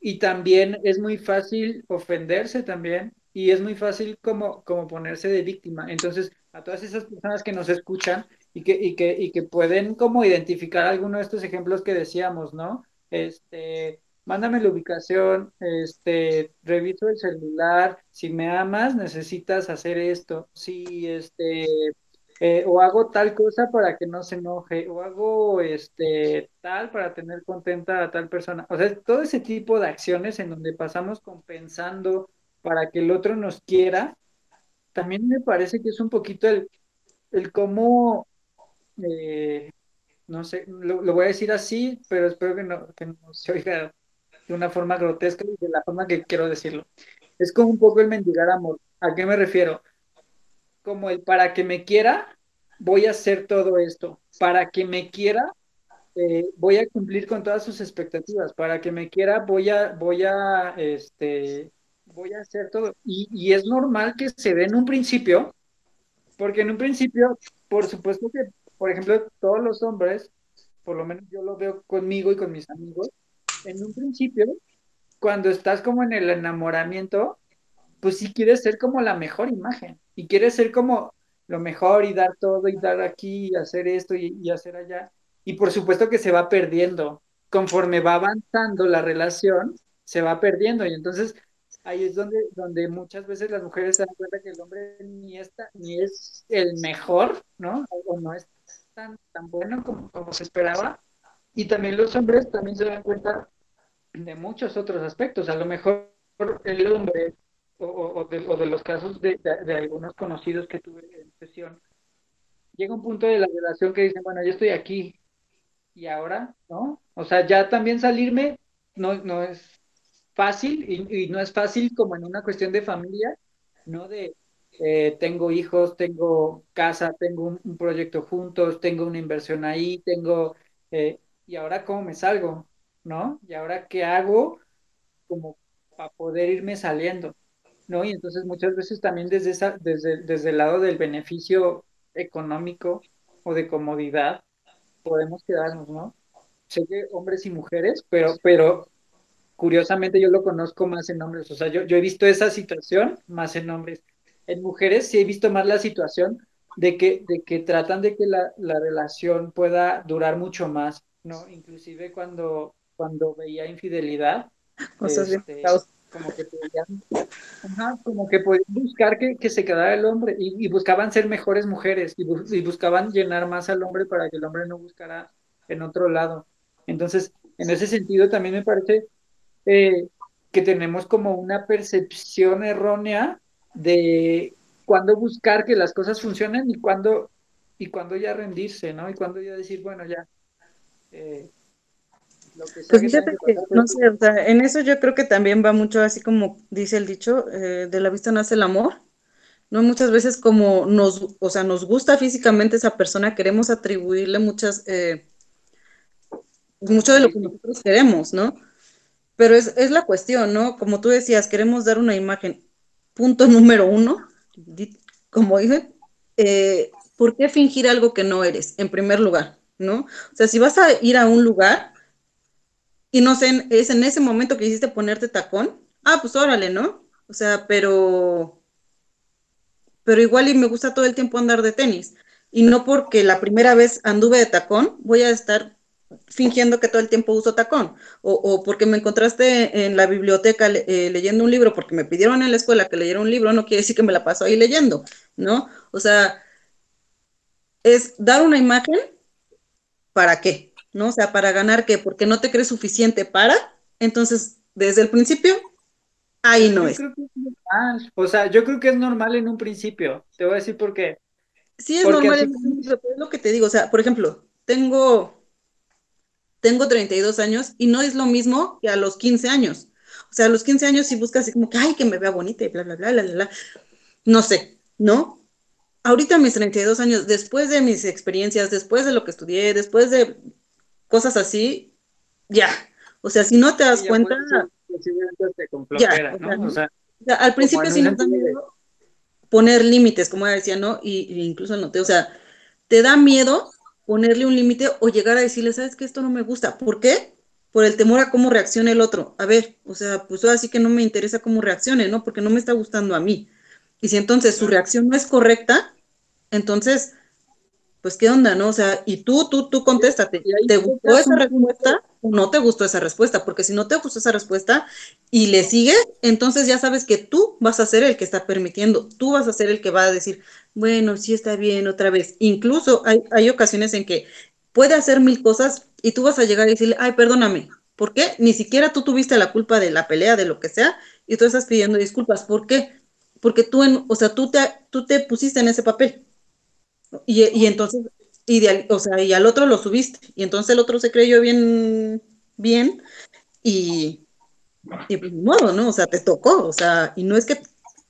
y también es muy fácil ofenderse también y es muy fácil como, como ponerse de víctima. Entonces, a todas esas personas que nos escuchan y que, y que, y que pueden como identificar alguno de estos ejemplos que decíamos, ¿no? Este, mándame la ubicación, este, reviso el celular, si me amas, necesitas hacer esto, si, este, eh, o hago tal cosa para que no se enoje, o hago, este, tal para tener contenta a tal persona. O sea, todo ese tipo de acciones en donde pasamos compensando para que el otro nos quiera, también me parece que es un poquito el, el cómo, eh, no sé, lo, lo, voy a decir así, pero espero que no, que no se oiga de una forma grotesca y de la forma que quiero decirlo. Es como un poco el mendigar amor. ¿A qué me refiero? Como el para que me quiera, voy a hacer todo esto. Para que me quiera, eh, voy a cumplir con todas sus expectativas. Para que me quiera, voy a, voy a, este, voy a hacer todo. Y, y es normal que se dé en un principio, porque en un principio, por supuesto que, por ejemplo, todos los hombres, por lo menos yo lo veo conmigo y con mis amigos, en un principio, cuando estás como en el enamoramiento, pues sí quieres ser como la mejor imagen y quieres ser como lo mejor y dar todo y dar aquí y hacer esto y, hacer allá. Y por supuesto que se va perdiendo. Conforme va avanzando la relación, se va perdiendo. Y entonces ahí es donde, donde muchas veces las mujeres se dan cuenta que el hombre ni, está, ni es el mejor, ¿no? O no es tan, tan bueno como, como se esperaba. Y también los hombres también se dan cuenta de muchos otros aspectos. A lo mejor el hombre, o, de, los casos de, algunos conocidos que tuve en sesión, llega un punto de la relación que dicen, bueno, yo estoy aquí y ahora, ¿no? O sea, ya también salirme no, no es fácil y, no es fácil como en una cuestión de familia, ¿no? De eh, tengo hijos, tengo casa, tengo un, proyecto juntos, tengo una inversión ahí, tengo, eh, y ahora cómo me salgo, ¿no? ¿Y ahora qué hago como para poder irme saliendo? ¿No? Y entonces muchas veces también desde, esa, desde, desde el lado del beneficio económico o de comodidad podemos quedarnos, ¿no? Sé que hombres y mujeres, pero, pero curiosamente yo lo conozco más en hombres, o sea, yo, yo he visto esa situación más en hombres. En mujeres sí he visto más la situación de que, de que tratan de que la, la relación pueda durar mucho más, ¿no? Inclusive cuando cuando veía infidelidad, Cosas este, como que podían, ajá, como que podían buscar que, que se quedara el hombre y, y buscaban ser mejores mujeres y, bu- y buscaban llenar más al hombre para que el hombre no buscara en otro lado. Entonces, en ese sentido también me parece eh, que tenemos como una percepción errónea de cuándo buscar que las cosas funcionen y cuándo, y cuándo ya rendirse, ¿no? Y cuándo ya decir, bueno, ya, eh, lo que sea Pues que fíjate que no sé, o sea, en eso yo creo que también va mucho así como dice el dicho, eh, de la vista nace el amor, ¿no? Muchas veces como nos, o sea, nos gusta físicamente esa persona, queremos atribuirle muchas, eh, mucho de lo que nosotros queremos, ¿no? Pero es, es la cuestión, ¿no? Como tú decías, queremos dar una imagen. Punto número uno, como dije, eh, ¿por qué fingir algo que no eres, en primer lugar, ¿no? O sea, si vas a ir a un lugar y no sé, es en ese momento que quisiste ponerte tacón, ah, pues órale, ¿no? O sea, pero, pero igual y me gusta todo el tiempo andar de tenis. Y no porque la primera vez anduve de tacón, voy a estar fingiendo que todo el tiempo uso tacón. O, o porque me encontraste en la biblioteca eh, leyendo un libro, porque me pidieron en la escuela que leyera un libro, no quiere decir que me la paso ahí leyendo, ¿no? O sea, es dar una imagen, ¿para qué? ¿No? O sea, ¿para ganar qué? Porque no te crees suficiente para, entonces, desde el principio, ahí no yo es. creo que es normal, o sea, yo creo que es normal en un principio, te voy a decir por qué, Sí es porque normal, en un principio, pero es lo que te digo, o sea, por ejemplo, tengo, tengo 32 años y no es lo mismo que a los 15 años. O sea, a los 15 años si buscas así como que, ay, que me vea bonita y bla, bla, bla, bla, bla, bla. No sé, ¿no? Ahorita mis 32 años, después de mis experiencias, después de lo que estudié, después de cosas así, ya. O sea, si no te das sí, cuenta, al principio sí nos da miedo poner límites, como decía, ¿no? Y, y incluso noté, o sea, te da miedo ponerle un límite o llegar a decirle, ¿sabes qué? Esto no me gusta. ¿Por qué? Por el temor a cómo reaccione el otro. A ver, o sea, pues ahora sí que no me interesa cómo reaccione, ¿no? Porque no me está gustando a mí. Y si entonces su reacción no es correcta, entonces, pues, ¿qué onda, no? O sea, y tú, tú, tú contéstate. ¿Te gustó esa respuesta no te gustó esa respuesta? Porque si no te gustó esa respuesta y le sigues, entonces ya sabes que tú vas a ser el que está permitiendo, tú vas a ser el que va a decir, bueno, sí está bien otra vez. Incluso hay, hay ocasiones en que puede hacer mil cosas y tú vas a llegar y decirle, ay, perdóname. ¿Por qué? Ni siquiera tú tuviste la culpa de la pelea, de lo que sea, y tú estás pidiendo disculpas. ¿Por qué? Porque tú, en, o sea, tú te, tú te pusiste en ese papel. Y, y entonces, y o sea, y al otro lo subiste. Y entonces el otro se creyó bien, bien, y, y pues, modo, ¿no? O sea, te tocó. O sea, y no es que,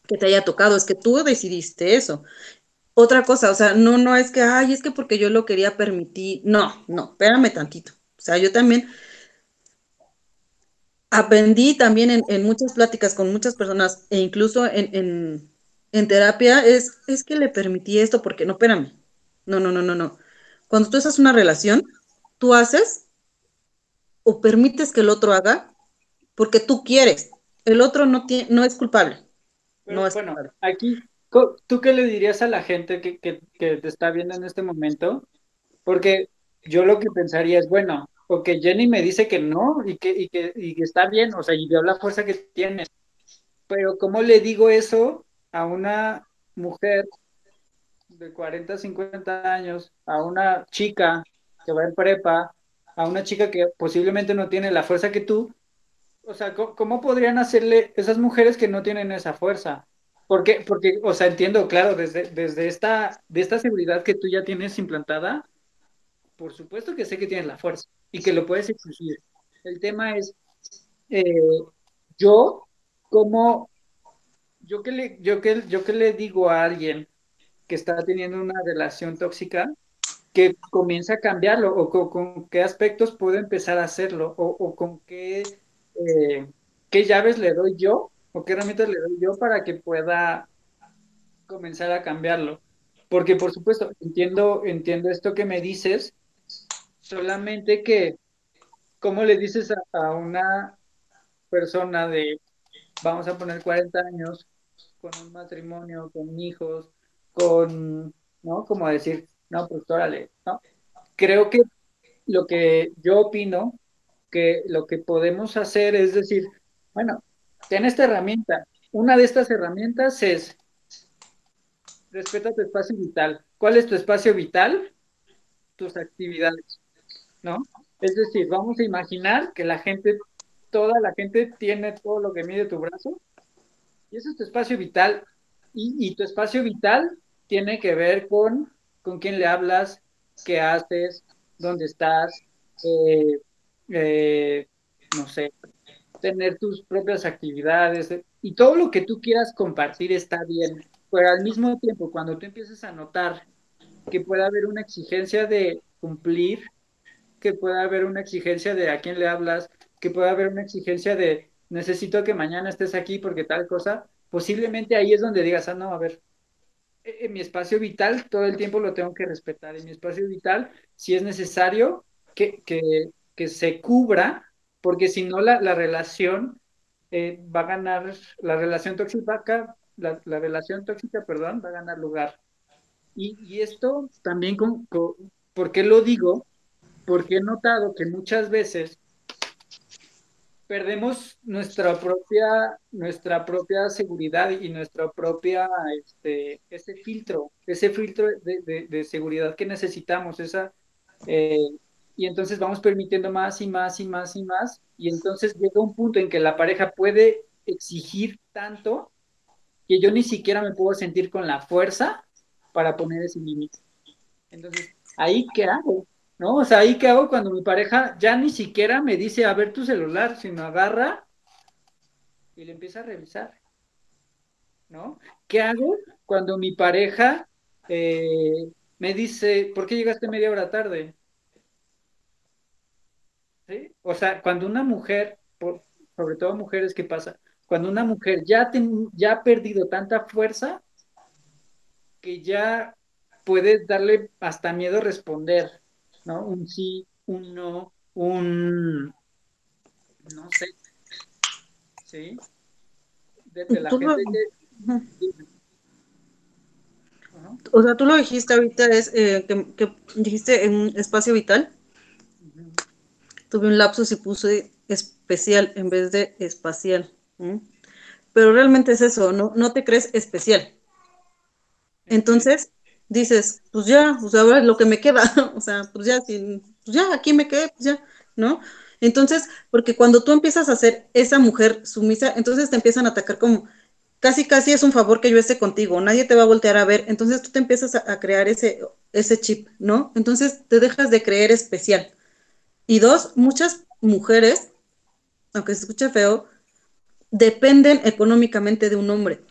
que te haya tocado, es que tú decidiste eso. Otra cosa, o sea, no, no es que, ay, es que porque yo lo quería permitir. No, no, espérame tantito. O sea, yo también aprendí también en, en muchas pláticas con muchas personas e incluso en, en, en terapia, es, es que le permití esto porque, no, espérame. No, no, no, no, no. Cuando tú estás en una relación, tú haces o permites que el otro haga porque tú quieres. El otro no, tiene, no es culpable. No es bueno, culpable. aquí, ¿tú qué le dirías a la gente que, que, que te está viendo en este momento? Porque yo lo que pensaría es, bueno, ok, Jenny me dice que no y que, y que, y que está bien, o sea, y veo la fuerza que tienes, pero ¿cómo le digo eso a una mujer de 40, 50 años, a una chica que va en prepa, a una chica que posiblemente no tiene la fuerza que tú? O sea, ¿cómo, podrían hacerle esas mujeres que no tienen esa fuerza? Porque, porque, o sea, entiendo, claro, desde, desde esta, de esta seguridad que tú ya tienes implantada, por supuesto que sé que tienes la fuerza y que lo puedes exigir. El tema es, eh, yo, como, yo que le, yo que, yo que le digo a alguien que está teniendo una relación tóxica, que comience a cambiarlo, o con, qué aspectos puedo empezar a hacerlo, o, o con qué, eh, qué llaves le doy yo, o qué herramientas le doy yo para que pueda comenzar a cambiarlo. Porque, por supuesto, entiendo, entiendo esto que me dices, solamente que, ¿cómo le dices a, a una persona de, vamos a poner 40 años, con un matrimonio, con hijos, con, ¿no? Como decir, no, pues órale, ¿no? Creo que lo que yo opino, que, lo que podemos hacer es decir, bueno, ten esta herramienta. Una de estas herramientas es respeta tu espacio vital. ¿Cuál es tu espacio vital? Tus actividades, ¿no? Es decir, vamos a imaginar que la gente, toda la gente tiene todo lo que mide tu brazo y ese es tu espacio vital. Y, tu espacio vital tiene que ver con con quién le hablas, qué haces, dónde estás, eh, eh, no sé, tener tus propias actividades y todo lo que tú quieras compartir está bien, pero al mismo tiempo cuando tú empieces a notar que puede haber una exigencia de cumplir, que puede haber una exigencia de a quién le hablas, que puede haber una exigencia de necesito que mañana estés aquí porque tal cosa, posiblemente ahí es donde digas, ah, no, a ver, en mi espacio vital todo el tiempo lo tengo que respetar. En mi espacio vital, si es necesario que, que, se cubra, porque si no la, la relación eh, va a ganar, la relación tóxica, la, la, relación tóxica, perdón, va a ganar lugar. Y, y esto también, con, con, ¿por qué lo digo? Porque he notado que muchas veces perdemos nuestra propia, nuestra propia seguridad y nuestra propia, este, ese filtro, ese filtro de, de, seguridad que necesitamos, esa, eh, y entonces vamos permitiendo más y más y más y más, y entonces llega un punto en que la pareja puede exigir tanto que yo ni siquiera me puedo sentir con la fuerza para poner ese límite. Entonces, ¿ahí qué hago? ¿No? O sea, ahí qué hago cuando mi pareja ya ni siquiera me dice a ver tu celular, sino agarra y le empieza a revisar, ¿no? ¿Qué hago cuando mi pareja eh, me dice, ¿por qué llegaste media hora tarde? ¿Sí? O sea, cuando una mujer, sobre todo mujeres, ¿qué pasa? Cuando una mujer ya, ya ha perdido tanta fuerza que ya puede darle hasta miedo responder, ¿no? Un sí, un no, un, no sé, ¿sí? Desde la gente O sea, tú lo dijiste ahorita, es eh, que, dijiste en un espacio vital. Tuve un lapsus y puse especial en vez de espacial. Pero realmente es eso, no, no te crees especial. Entonces, dices, pues ya, pues ahora lo que me queda, o sea, pues ya, pues ya, aquí me quedé, pues ya, ¿no? Entonces, porque cuando tú empiezas a ser esa mujer sumisa, entonces te empiezan a atacar como, casi, casi es un favor que yo esté contigo, nadie te va a voltear a ver, entonces tú te empiezas a, crear ese, ese chip, ¿no? Entonces te dejas de creer especial. Y dos, muchas mujeres, aunque se escuche feo, dependen económicamente de un hombre.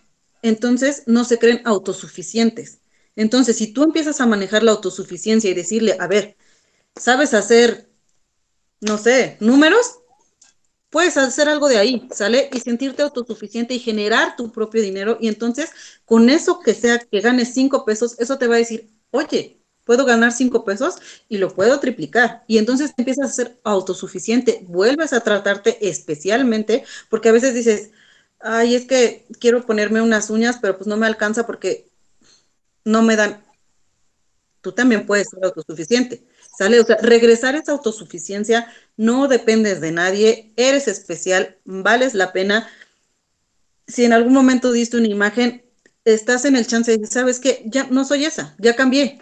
Entonces no se creen autosuficientes. Entonces, si tú empiezas a manejar la autosuficiencia y decirle, a ver, ¿sabes hacer, no sé, números? Puedes hacer algo de ahí, ¿sale? Y sentirte autosuficiente y generar tu propio dinero. Y entonces, con eso que sea que ganes cinco pesos, eso te va a decir, oye, puedo ganar cinco pesos y lo puedo triplicar. Y entonces empiezas a ser autosuficiente, vuelves a tratarte especialmente, porque a veces dices, ay, es que quiero ponerme unas uñas, pero pues no me alcanza porque no me dan. Tú también puedes ser autosuficiente. ¿Sale? O sea, regresar esa autosuficiencia, no dependes de nadie, eres especial, vales la pena. Si en algún momento diste una imagen, estás en el chance de decir, ¿sabes qué? Ya no soy esa, ya cambié.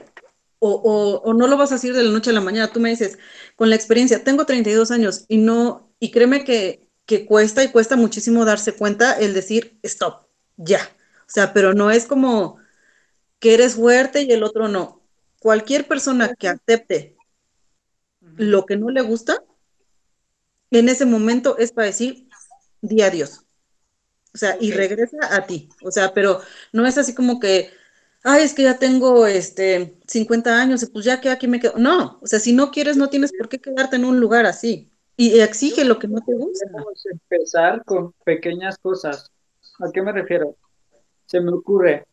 O, o, no lo vas a decir de la noche a la mañana. Tú me dices, con la experiencia, tengo 32 años y no, y créeme que, que cuesta y cuesta muchísimo darse cuenta el decir, stop, ya. O sea, pero no es como, que eres fuerte y el otro no. Cualquier persona que acepte lo que no le gusta, en ese momento es para decir, di adiós. O sea, y regresa a ti. O sea, pero no es así como que, ay, es que ya tengo este 50 años, pues ya que aquí me quedo. No, o sea, si no quieres, no tienes por qué quedarte en un lugar así. Y exige lo que no te gusta. Empezar con pequeñas cosas. ¿A qué me refiero? Se me ocurre,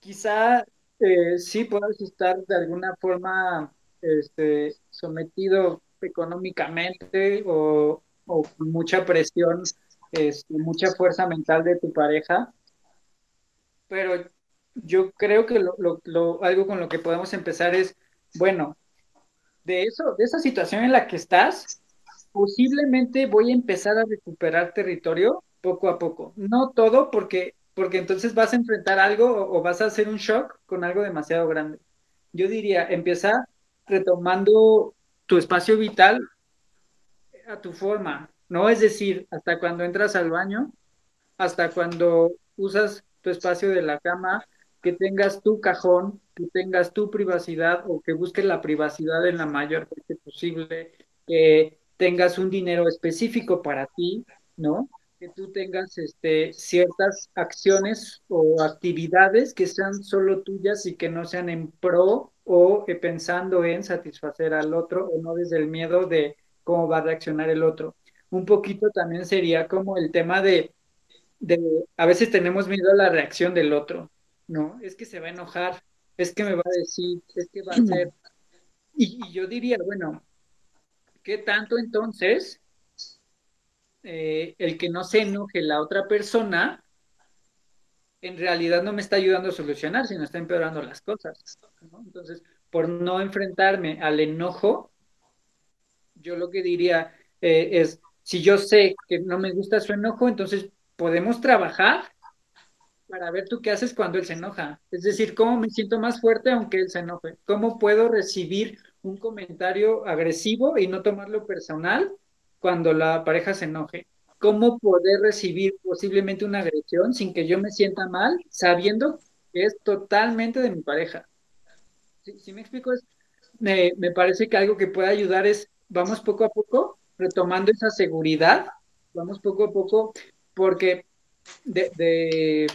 quizá eh, sí puedas estar de alguna forma este, sometido económicamente o, con mucha presión, este, mucha fuerza mental de tu pareja, pero yo creo que lo, algo con lo que podemos empezar es, bueno, de eso, de esa situación en la que estás, posiblemente voy a empezar a recuperar territorio poco a poco. No todo, porque, porque entonces vas a enfrentar algo o, vas a hacer un shock con algo demasiado grande. Yo diría, empieza retomando tu espacio vital a tu forma, ¿no? Es decir, hasta cuando entras al baño, hasta cuando usas tu espacio de la cama, que tengas tu cajón, que tengas tu privacidad o que busques la privacidad en la mayor parte posible, que tengas un dinero específico para ti, ¿no? Que tú tengas este, ciertas acciones o actividades que sean solo tuyas y que no sean en pro o eh, pensando en satisfacer al otro o no desde el miedo de cómo va a reaccionar el otro. Un poquito también sería como el tema de, de a veces tenemos miedo a la reacción del otro, ¿no? Es que se va a enojar, es que me va a decir, es que va a hacer. Y, y yo diría, bueno, ¿qué tanto entonces eh, el que no se enoje la otra persona en realidad no me está ayudando a solucionar, sino está empeorando las cosas? Entonces, por no enfrentarme al enojo, yo lo que diría eh, es, si yo sé que no me gusta su enojo, entonces podemos trabajar para ver tú qué haces cuando él se enoja. Es decir, cómo me siento más fuerte aunque él se enoje. ¿Cómo puedo recibir un comentario agresivo y no tomarlo personal cuando la pareja se enoje? ¿Cómo poder recibir posiblemente una agresión sin que yo me sienta mal, sabiendo que es totalmente de mi pareja? Si, me explico, es, me, me parece que algo que puede ayudar es, vamos poco a poco retomando esa seguridad, vamos poco a poco, porque de, de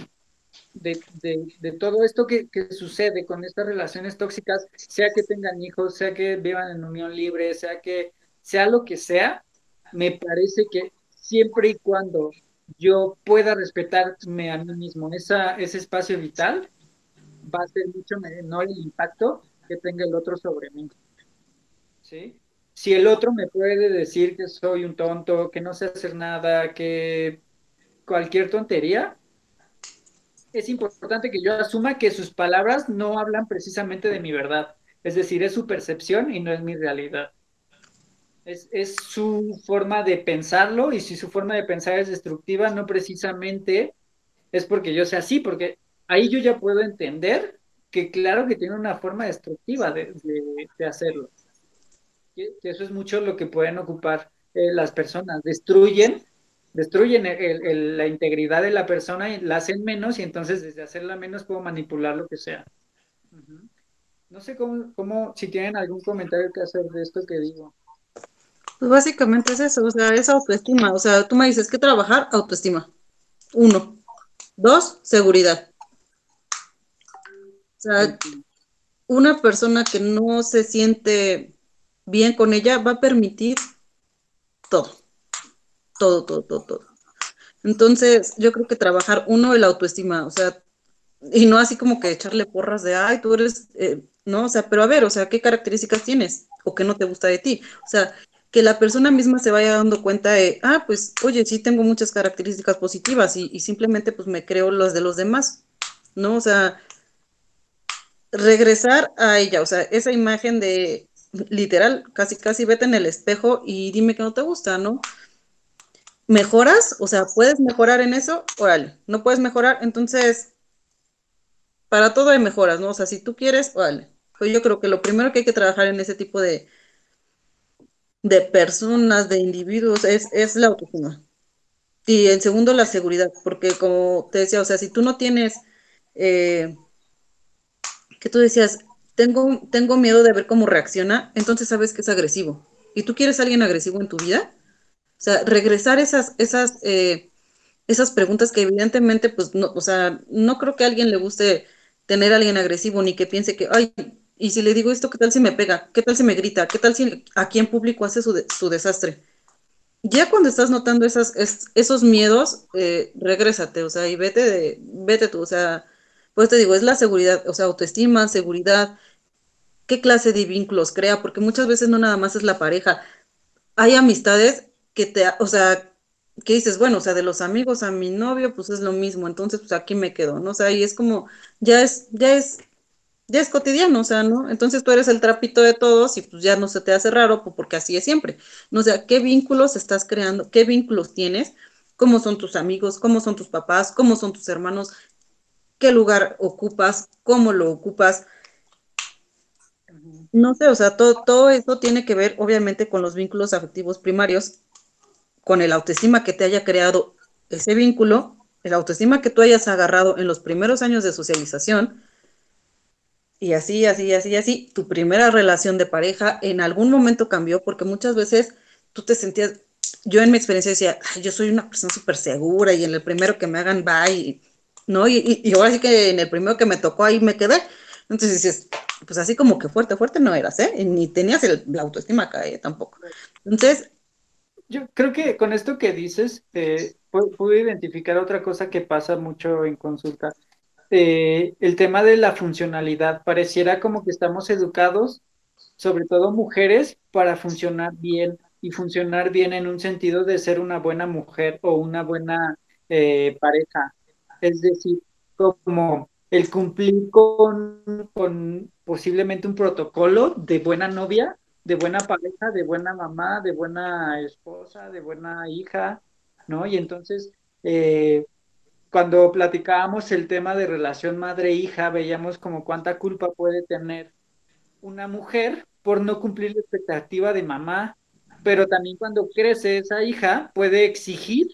de, de, de, todo esto que, que, sucede con estas relaciones tóxicas, sea que tengan hijos, sea que vivan en unión libre, sea que sea lo que sea, me parece que siempre y cuando yo pueda respetarme a mí mismo, esa, ese espacio vital, va a ser mucho menor el impacto que tenga el otro sobre mí. ¿Sí? Si el otro me puede decir que soy un tonto, que no sé hacer nada, que cualquier tontería, es importante que yo asuma que sus palabras no hablan precisamente de mi verdad. Es decir, es su percepción y no es mi realidad. Es, es, su forma de pensarlo y si su forma de pensar es destructiva, no precisamente es porque yo sea así, porque ahí yo ya puedo entender que claro que tiene una forma destructiva de, de, hacerlo. Eso es mucho lo que pueden ocupar eh, las personas. Destruyen destruyen la integridad de la persona y la hacen menos y entonces desde hacerla menos puedo manipular lo que sea. No sé cómo, cómo, si tienen algún comentario que hacer de esto que digo. Pues básicamente es eso, o sea, es autoestima. O sea, tú me dices que trabajar, autoestima. Uno. Dos, seguridad. O sea, una persona que no se siente bien con ella va a permitir todo todo, todo, todo, todo. Entonces, yo creo que trabajar uno el autoestima, o sea, y no así como que echarle porras de, ay, tú eres, eh, no, o sea, pero a ver, o sea, ¿qué características tienes o qué no te gusta de ti? O sea, que la persona misma se vaya dando cuenta de, ah, pues, oye, sí tengo muchas características positivas y, simplemente pues me creo las de los demás, ¿no? O sea, regresar a ella, o sea, esa imagen de, literal, casi, casi vete en el espejo y dime que no te gusta, ¿no? mejoras, o sea, puedes mejorar en eso, órale, no puedes mejorar, entonces, para todo hay mejoras, ¿no? O sea, si tú quieres, órale. Pues yo creo que lo primero que hay que trabajar en ese tipo de, de personas, de individuos, es, es la autoestima. Y en segundo, la seguridad, porque como te decía, o sea, si tú no tienes, eh, que tú decías, tengo, tengo miedo de ver cómo reacciona, entonces sabes que es agresivo. ¿Y tú quieres alguien agresivo en tu vida? O sea, regresar esas, esas, eh, esas preguntas que evidentemente, pues, no, o sea, no creo que a alguien le guste tener a alguien agresivo, ni que piense que, ay, y si le digo esto, ¿qué tal si me pega? ¿Qué tal si me grita? ¿Qué tal si aquí en público hace su, su desastre? Ya cuando estás notando esas, es, esos miedos, eh, regrésate, o sea, y vete, de, vete tú, o sea, pues te digo, es la seguridad, o sea, autoestima, seguridad, qué clase de vínculos crea, porque muchas veces no nada más es la pareja, hay amistades que te, o sea, que dices, bueno, o sea, de los amigos a mi novio, pues es lo mismo, entonces pues aquí me quedo, ¿no? O sea, y es como, ya es, ya es ya es cotidiano, o sea, ¿no? Entonces tú eres el trapito de todos y pues ya no se te hace raro pues, porque así es siempre. No sé, ¿qué vínculos estás creando? ¿Qué vínculos tienes? ¿Cómo son tus amigos? ¿Cómo son tus papás? ¿Cómo son tus hermanos? ¿Qué lugar ocupas? ¿Cómo lo ocupas? No sé, o sea, todo, todo eso tiene que ver obviamente con los vínculos afectivos primarios, con el autoestima que te haya creado ese vínculo, el autoestima que tú hayas agarrado en los primeros años de socialización, y así, así, así, así, tu primera relación de pareja en algún momento cambió porque muchas veces tú te sentías, yo en mi experiencia decía, yo soy una persona súper segura y en el primero que me hagan va y, ¿no? Y, ahora sí que en el primero que me tocó ahí me quedé. Entonces dices, pues así como que fuerte, fuerte no eras, ¿eh? ni tenías el, la autoestima acá tampoco. Entonces... Yo creo que con esto que dices, eh, puedo identificar otra cosa que pasa mucho en consulta eh, el tema de la funcionalidad. Pareciera como que estamos educados, sobre todo mujeres, para funcionar bien y funcionar bien en un sentido de ser una buena mujer o una buena eh, pareja. Es decir, como el cumplir con, con posiblemente un protocolo de buena novia, de buena pareja, de buena mamá, de buena esposa, de buena hija, ¿no? Y entonces, eh, cuando platicábamos el tema de relación madre-hija, veíamos como cuánta culpa puede tener una mujer por no cumplir la expectativa de mamá, pero también cuando crece esa hija puede exigir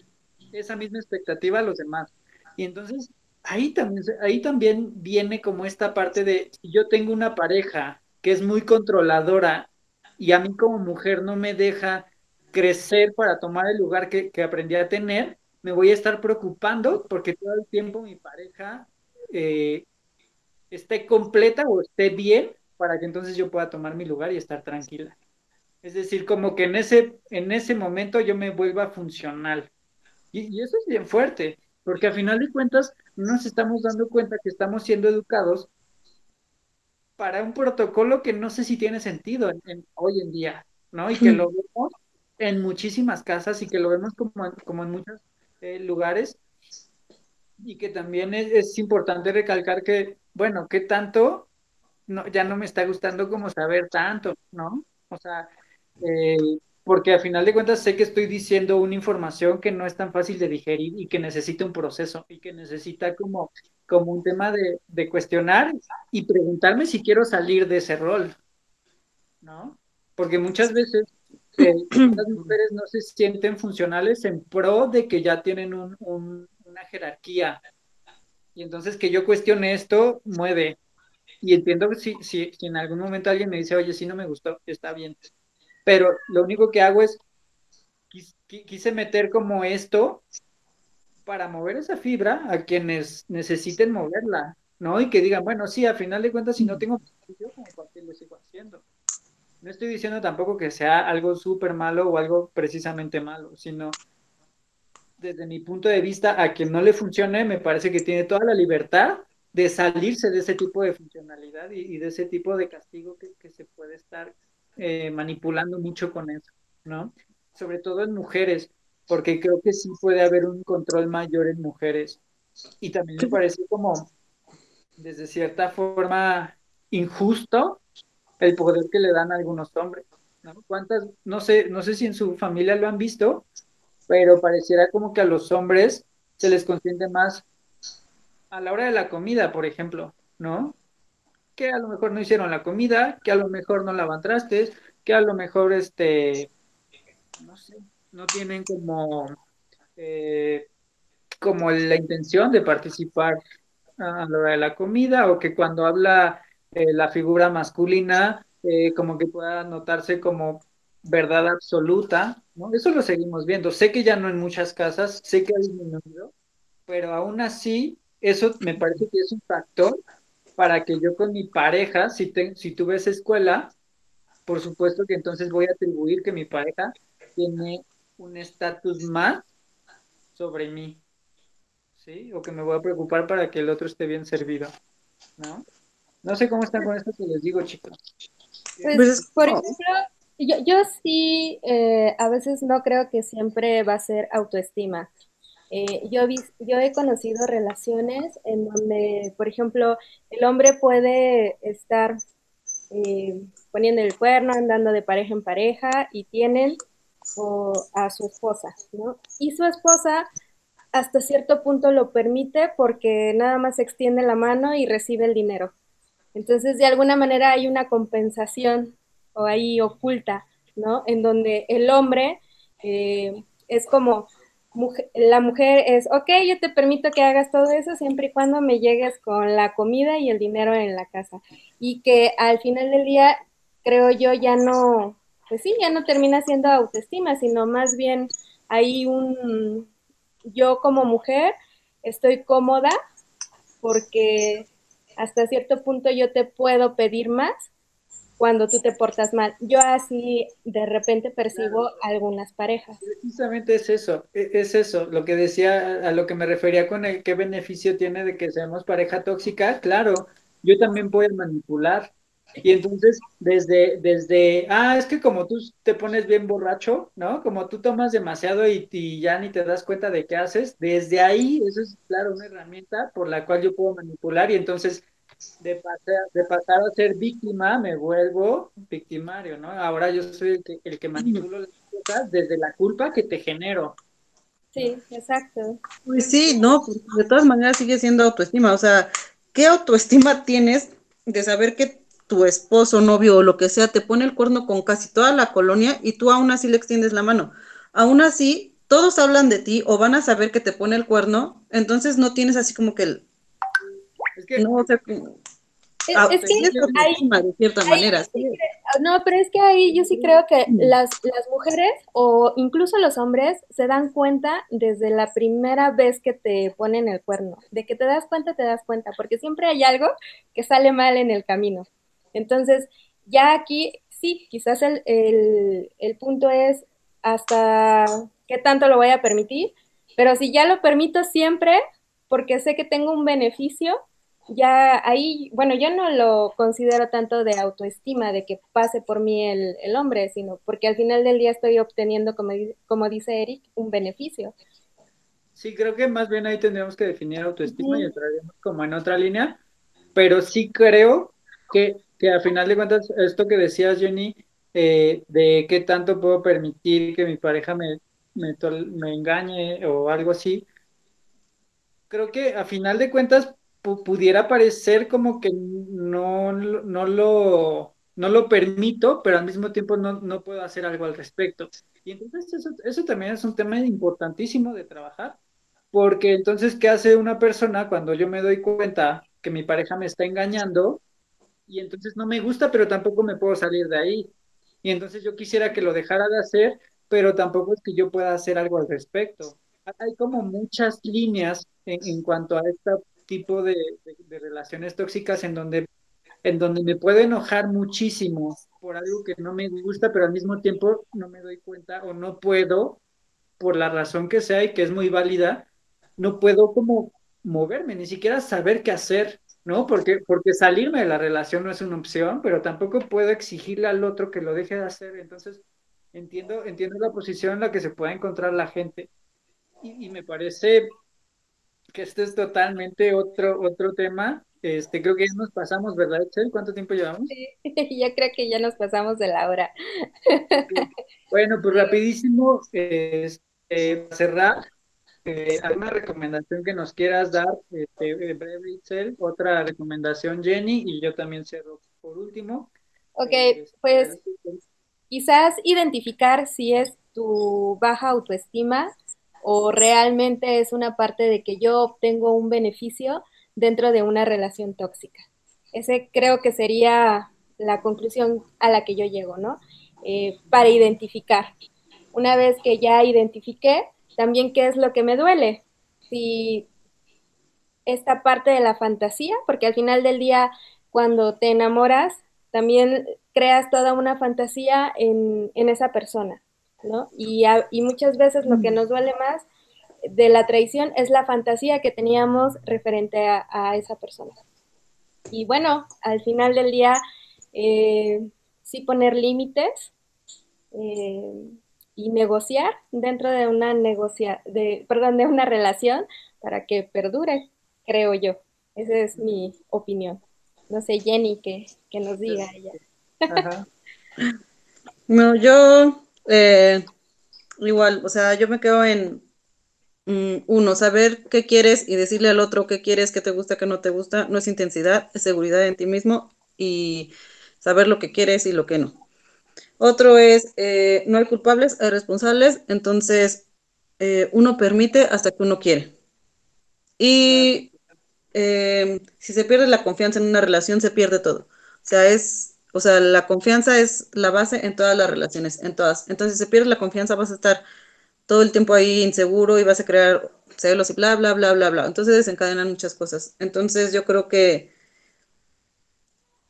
esa misma expectativa a los demás. Y entonces ahí también, ahí también viene como esta parte de, yo tengo una pareja que es muy controladora y a mí como mujer no me deja crecer para tomar el lugar que aprendí a tener, me voy a estar preocupando porque todo el tiempo mi pareja eh, esté completa o esté bien para que entonces yo pueda tomar mi lugar y estar tranquila. Es decir, como que en ese, en ese momento yo me vuelva funcional. Y, y eso es bien fuerte, porque a final de cuentas no nos estamos dando cuenta que estamos siendo educados para un protocolo que no sé si tiene sentido en, hoy en día, ¿no? Y que lo vemos en muchísimas casas y que lo vemos como, como en muchas eh, lugares y que también es, importante recalcar que, bueno, ¿qué tanto? No, ya no me está gustando como saber tanto, ¿no? O sea, eh, porque al final de cuentas sé que estoy diciendo una información que no es tan fácil de digerir y que necesita un proceso y que necesita como, como un tema de, de cuestionar y preguntarme si quiero salir de ese rol, ¿no? Porque muchas veces las mujeres no se sienten funcionales en pro de que ya tienen un, una jerarquía. Y entonces que yo cuestione esto mueve. Y entiendo si, si, si en algún momento alguien me dice, oye, si no me gustó, está bien. Pero lo único que hago es, quise meter como esto para mover esa fibra a quienes necesiten moverla, ¿no? Y que digan, bueno, sí, a final de cuentas, si no tengo, yo como lo sigo haciendo no estoy diciendo tampoco que sea algo súper malo o algo precisamente malo, sino desde mi punto de vista, a quien no le funcione, me parece que tiene toda la libertad de salirse de ese tipo de funcionalidad y, de ese tipo de castigo que, se puede estar eh, manipulando mucho con eso, ¿no? Sobre todo en mujeres, porque creo que sí puede haber un control mayor en mujeres. Y también me parece como, desde cierta forma, injusto el poder que le dan a algunos hombres. ¿no? ¿Cuántas, no sé, no sé si en su familia lo han visto, pero pareciera como que a los hombres se les consiente más a la hora de la comida, por ejemplo, ¿no? Que a lo mejor no hicieron la comida, que a lo mejor no lavan trastes, que a lo mejor, este, no sé, no tienen como, eh, como la intención de participar a la hora de la comida, o que cuando habla eh, la figura masculina eh, como que pueda notarse como verdad absoluta. Eso lo seguimos viendo. Sé que ya no en muchas casas, sé que ha disminuido, pero aún así, eso me parece que es un factor para que yo con mi pareja, si, te, si tú ves escuela, por supuesto que entonces voy a atribuir que mi pareja tiene un estatus más sobre mí, ¿sí? O que me voy a preocupar para que el otro esté bien servido, ¿no? No sé cómo están con esto que les digo, chicos. Pues, pues por ejemplo, yo, sí eh, a veces no creo que siempre va a ser autoestima. Eh, yo, yo he conocido relaciones en donde, por ejemplo, el hombre puede estar eh, poniendo el cuerno, andando de pareja en pareja y tienen a su esposa, ¿no? Y su esposa hasta cierto punto lo permite porque nada más extiende la mano y recibe el dinero. Entonces, de alguna manera hay una compensación o ahí oculta, ¿no? En donde el hombre eh, es como, la mujer es, ok, yo te permito que hagas todo eso siempre y cuando me llegues con la comida y el dinero en la casa. Y que al final del día, creo yo, ya no, pues sí, ya no termina siendo autoestima, sino más bien hay un, yo como mujer estoy cómoda porque hasta cierto punto yo te puedo pedir más cuando tú te portas mal. Yo así de repente percibo algunas parejas. Precisamente es eso, e, es eso, lo que decía, a lo que me refería con el qué beneficio tiene de que seamos pareja tóxica, claro, yo también puedo manipular. Y entonces, desde, desde, ah, es que como tú te pones bien borracho, ¿no? Como tú tomas demasiado y, y ya ni te das cuenta de qué haces, desde ahí, eso es, claro, una herramienta por la cual yo puedo manipular y entonces de pasar, de pasar a ser víctima, me vuelvo victimario, ¿no? Ahora yo soy el que, el que manipulo las cosas desde la culpa que te genero. Sí, exacto. Pues sí, no, de todas maneras sigue siendo autoestima. O sea, ¿qué autoestima tienes de saber que tu esposo, novio o lo que sea te pone el cuerno con casi toda la colonia y tú aún así le extiendes la mano? Aún así, todos hablan de ti o van a saber que te pone el cuerno, entonces no tienes así como que el, es que no, de cierta manera. no, pero es que ahí yo sí creo que las, las mujeres o incluso los hombres se dan cuenta desde la primera vez que te ponen el cuerno. De que te das cuenta, te das cuenta, porque siempre hay algo que sale mal en el camino. Entonces, ya aquí sí, quizás el, el, el punto es hasta qué tanto lo voy a permitir, pero si ya lo permito siempre, porque sé que tengo un beneficio, ya ahí, bueno, yo no lo considero tanto de autoestima, de que pase por mí el, el hombre, sino porque al final del día estoy obteniendo, como, como dice Eric, un beneficio. Sí, creo que más bien ahí tendríamos que definir autoestima y entraríamos como en otra línea, pero sí creo que, que al final de cuentas, esto que decías, Jenny, eh, de qué tanto puedo permitir que mi pareja me, me, me engañe o algo así, creo que a final de cuentas pudiera parecer como que no, no, lo, no lo permito, pero al mismo tiempo no, no puedo hacer algo al respecto. Y entonces eso, eso también es un tema importantísimo de trabajar, porque entonces, ¿qué hace una persona cuando yo me doy cuenta que mi pareja me está engañando? Y entonces no me gusta, pero tampoco me puedo salir de ahí. Y entonces yo quisiera que lo dejara de hacer, pero tampoco es que yo pueda hacer algo al respecto. Hay como muchas líneas en, cuanto a esta tipo de, relaciones tóxicas en donde, en donde me puedo enojar muchísimo por algo que no me gusta, pero al mismo tiempo no me doy cuenta o no puedo, por la razón que sea y que es muy válida, no puedo como moverme, ni siquiera saber qué hacer, ¿no? Porque, porque salirme de la relación no es una opción, pero tampoco puedo exigirle al otro que lo deje de hacer. Entonces, entiendo, entiendo la posición en la que se puede encontrar la gente. Y, y me parece que este es totalmente otro, otro tema. Este, creo que ya nos pasamos, ¿verdad, Excel? ¿Cuánto tiempo llevamos? Sí, yo creo que ya nos pasamos de la hora. Bueno, pues rapidísimo, este, cerrar, eh, ¿alguna recomendación que nos quieras dar? Este, breve, Excel, otra recomendación, Jenny, y yo también cierro por último. Ok, este, pues quizás identificar si es tu baja autoestima o realmente es una parte de que yo obtengo un beneficio dentro de una relación tóxica. Ese creo que sería la conclusión a la que yo llego, ¿no? Eh, para identificar. Una vez que ya identifiqué, también qué es lo que me duele. Si esta parte de la fantasía, porque al final del día, cuando te enamoras, también creas toda una fantasía en, en esa persona. Y, muchas veces lo que nos duele más de la traición es la fantasía que teníamos referente a, esa persona. Y bueno, al final del día, eh, sí poner límites, eh, y negociar dentro de una negocia de, perdón, de una relación para que perdure, creo yo. Esa es mi opinión. No sé, Jenny, que, que nos diga ella. Ajá. No, yo eh, igual, o sea, yo me quedo en mm, uno, saber qué quieres y decirle al otro qué quieres, qué te gusta, qué no te gusta, no es intensidad, es seguridad en ti mismo y saber lo que quieres y lo que no. Otro es, eh, no hay culpables, hay responsables, entonces eh, uno permite hasta que uno quiere. Y eh, si se pierde la confianza en una relación, se pierde todo. O sea, es, o sea, la confianza es la base en todas las relaciones, en todas. Entonces, si se pierde la confianza, vas a estar todo el tiempo ahí inseguro y vas a crear celos y bla, bla, bla, bla, bla. Entonces desencadenan muchas cosas. Entonces, yo creo que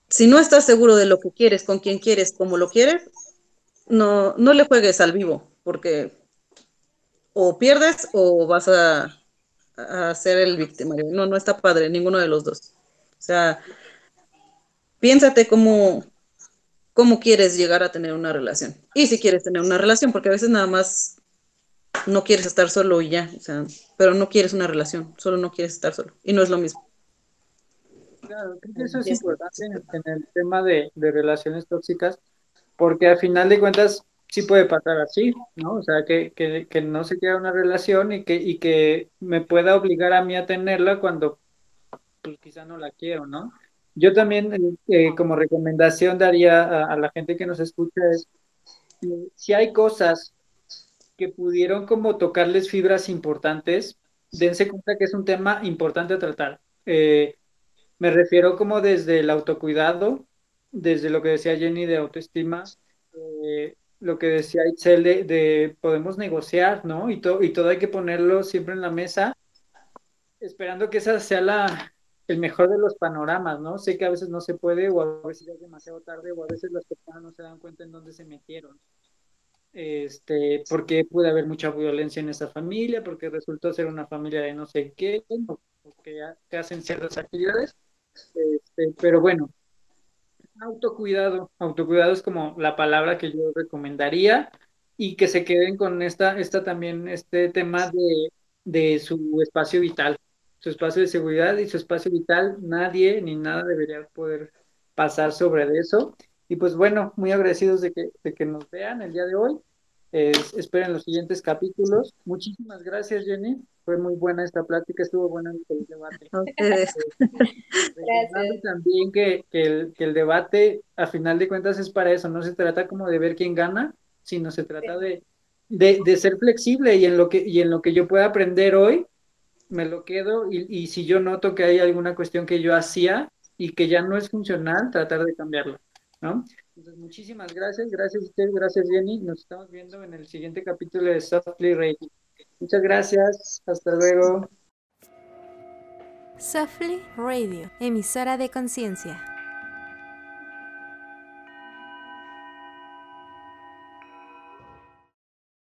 si no estás seguro de lo que quieres, con quién quieres, cómo lo quieres, no, no le juegues al vivo, porque o pierdes o vas a, ser el victimario. No, no está padre, ninguno de los dos. O sea, piénsate cómo, cómo quieres llegar a tener una relación. Y si quieres tener una relación, porque a veces nada más no quieres estar solo y ya, o sea, pero no quieres una relación, solo no quieres estar solo. Y no es lo mismo. Claro, creo que eso es importante en, el tema de, relaciones tóxicas, porque al final de cuentas sí puede pasar así, ¿no? O sea, que, que, no se quiera una relación y que, y que me pueda obligar a mí a tenerla cuando pues quizá no la quiero, ¿no? Yo también eh, eh, como recomendación daría a, la gente que nos escucha es, eh, si hay cosas que pudieron como tocarles fibras importantes, dense cuenta que es un tema importante a tratar. me refiero como desde el autocuidado, desde lo que decía Jenny de autoestima, lo que decía Itzel de, podemos negociar, ¿no? Y, y todo hay que ponerlo siempre en la mesa, esperando que esa sea la, el mejor de los panoramas, ¿no? Sé que a veces no se puede, o a veces ya es demasiado tarde, o a veces las personas no se dan cuenta en dónde se metieron. Este, porque puede haber mucha violencia en esa familia, porque resultó ser una familia de no sé qué, o, que hacen ciertas actividades. Este, pero bueno, autocuidado, autocuidado es como la palabra que yo recomendaría y que se queden con esta, esta también, este tema de, de su espacio vital su espacio de seguridad y su espacio vital, nadie ni nada debería poder pasar sobre eso. Y pues bueno, muy agradecidos de que, de que nos vean el día de hoy. Esperen los siguientes capítulos. Muchísimas gracias, Jenny. Fue muy buena esta plática, estuvo buena el debate. gracias. También que, que, el, que el debate, a final de cuentas, es para eso. No se trata como de ver quién gana, sino se trata de, de, de, ser flexible y en lo que, y en lo que yo pueda aprender hoy, me lo quedo y, si yo noto que hay alguna cuestión que yo hacía y que ya no es funcional, tratar de cambiarlo, ¿no? Entonces, muchísimas gracias, gracias a usted, gracias Jenny, nos estamos viendo en el siguiente capítulo de Softly Radio. Muchas gracias, hasta luego. Softly Radio, emisora de conciencia.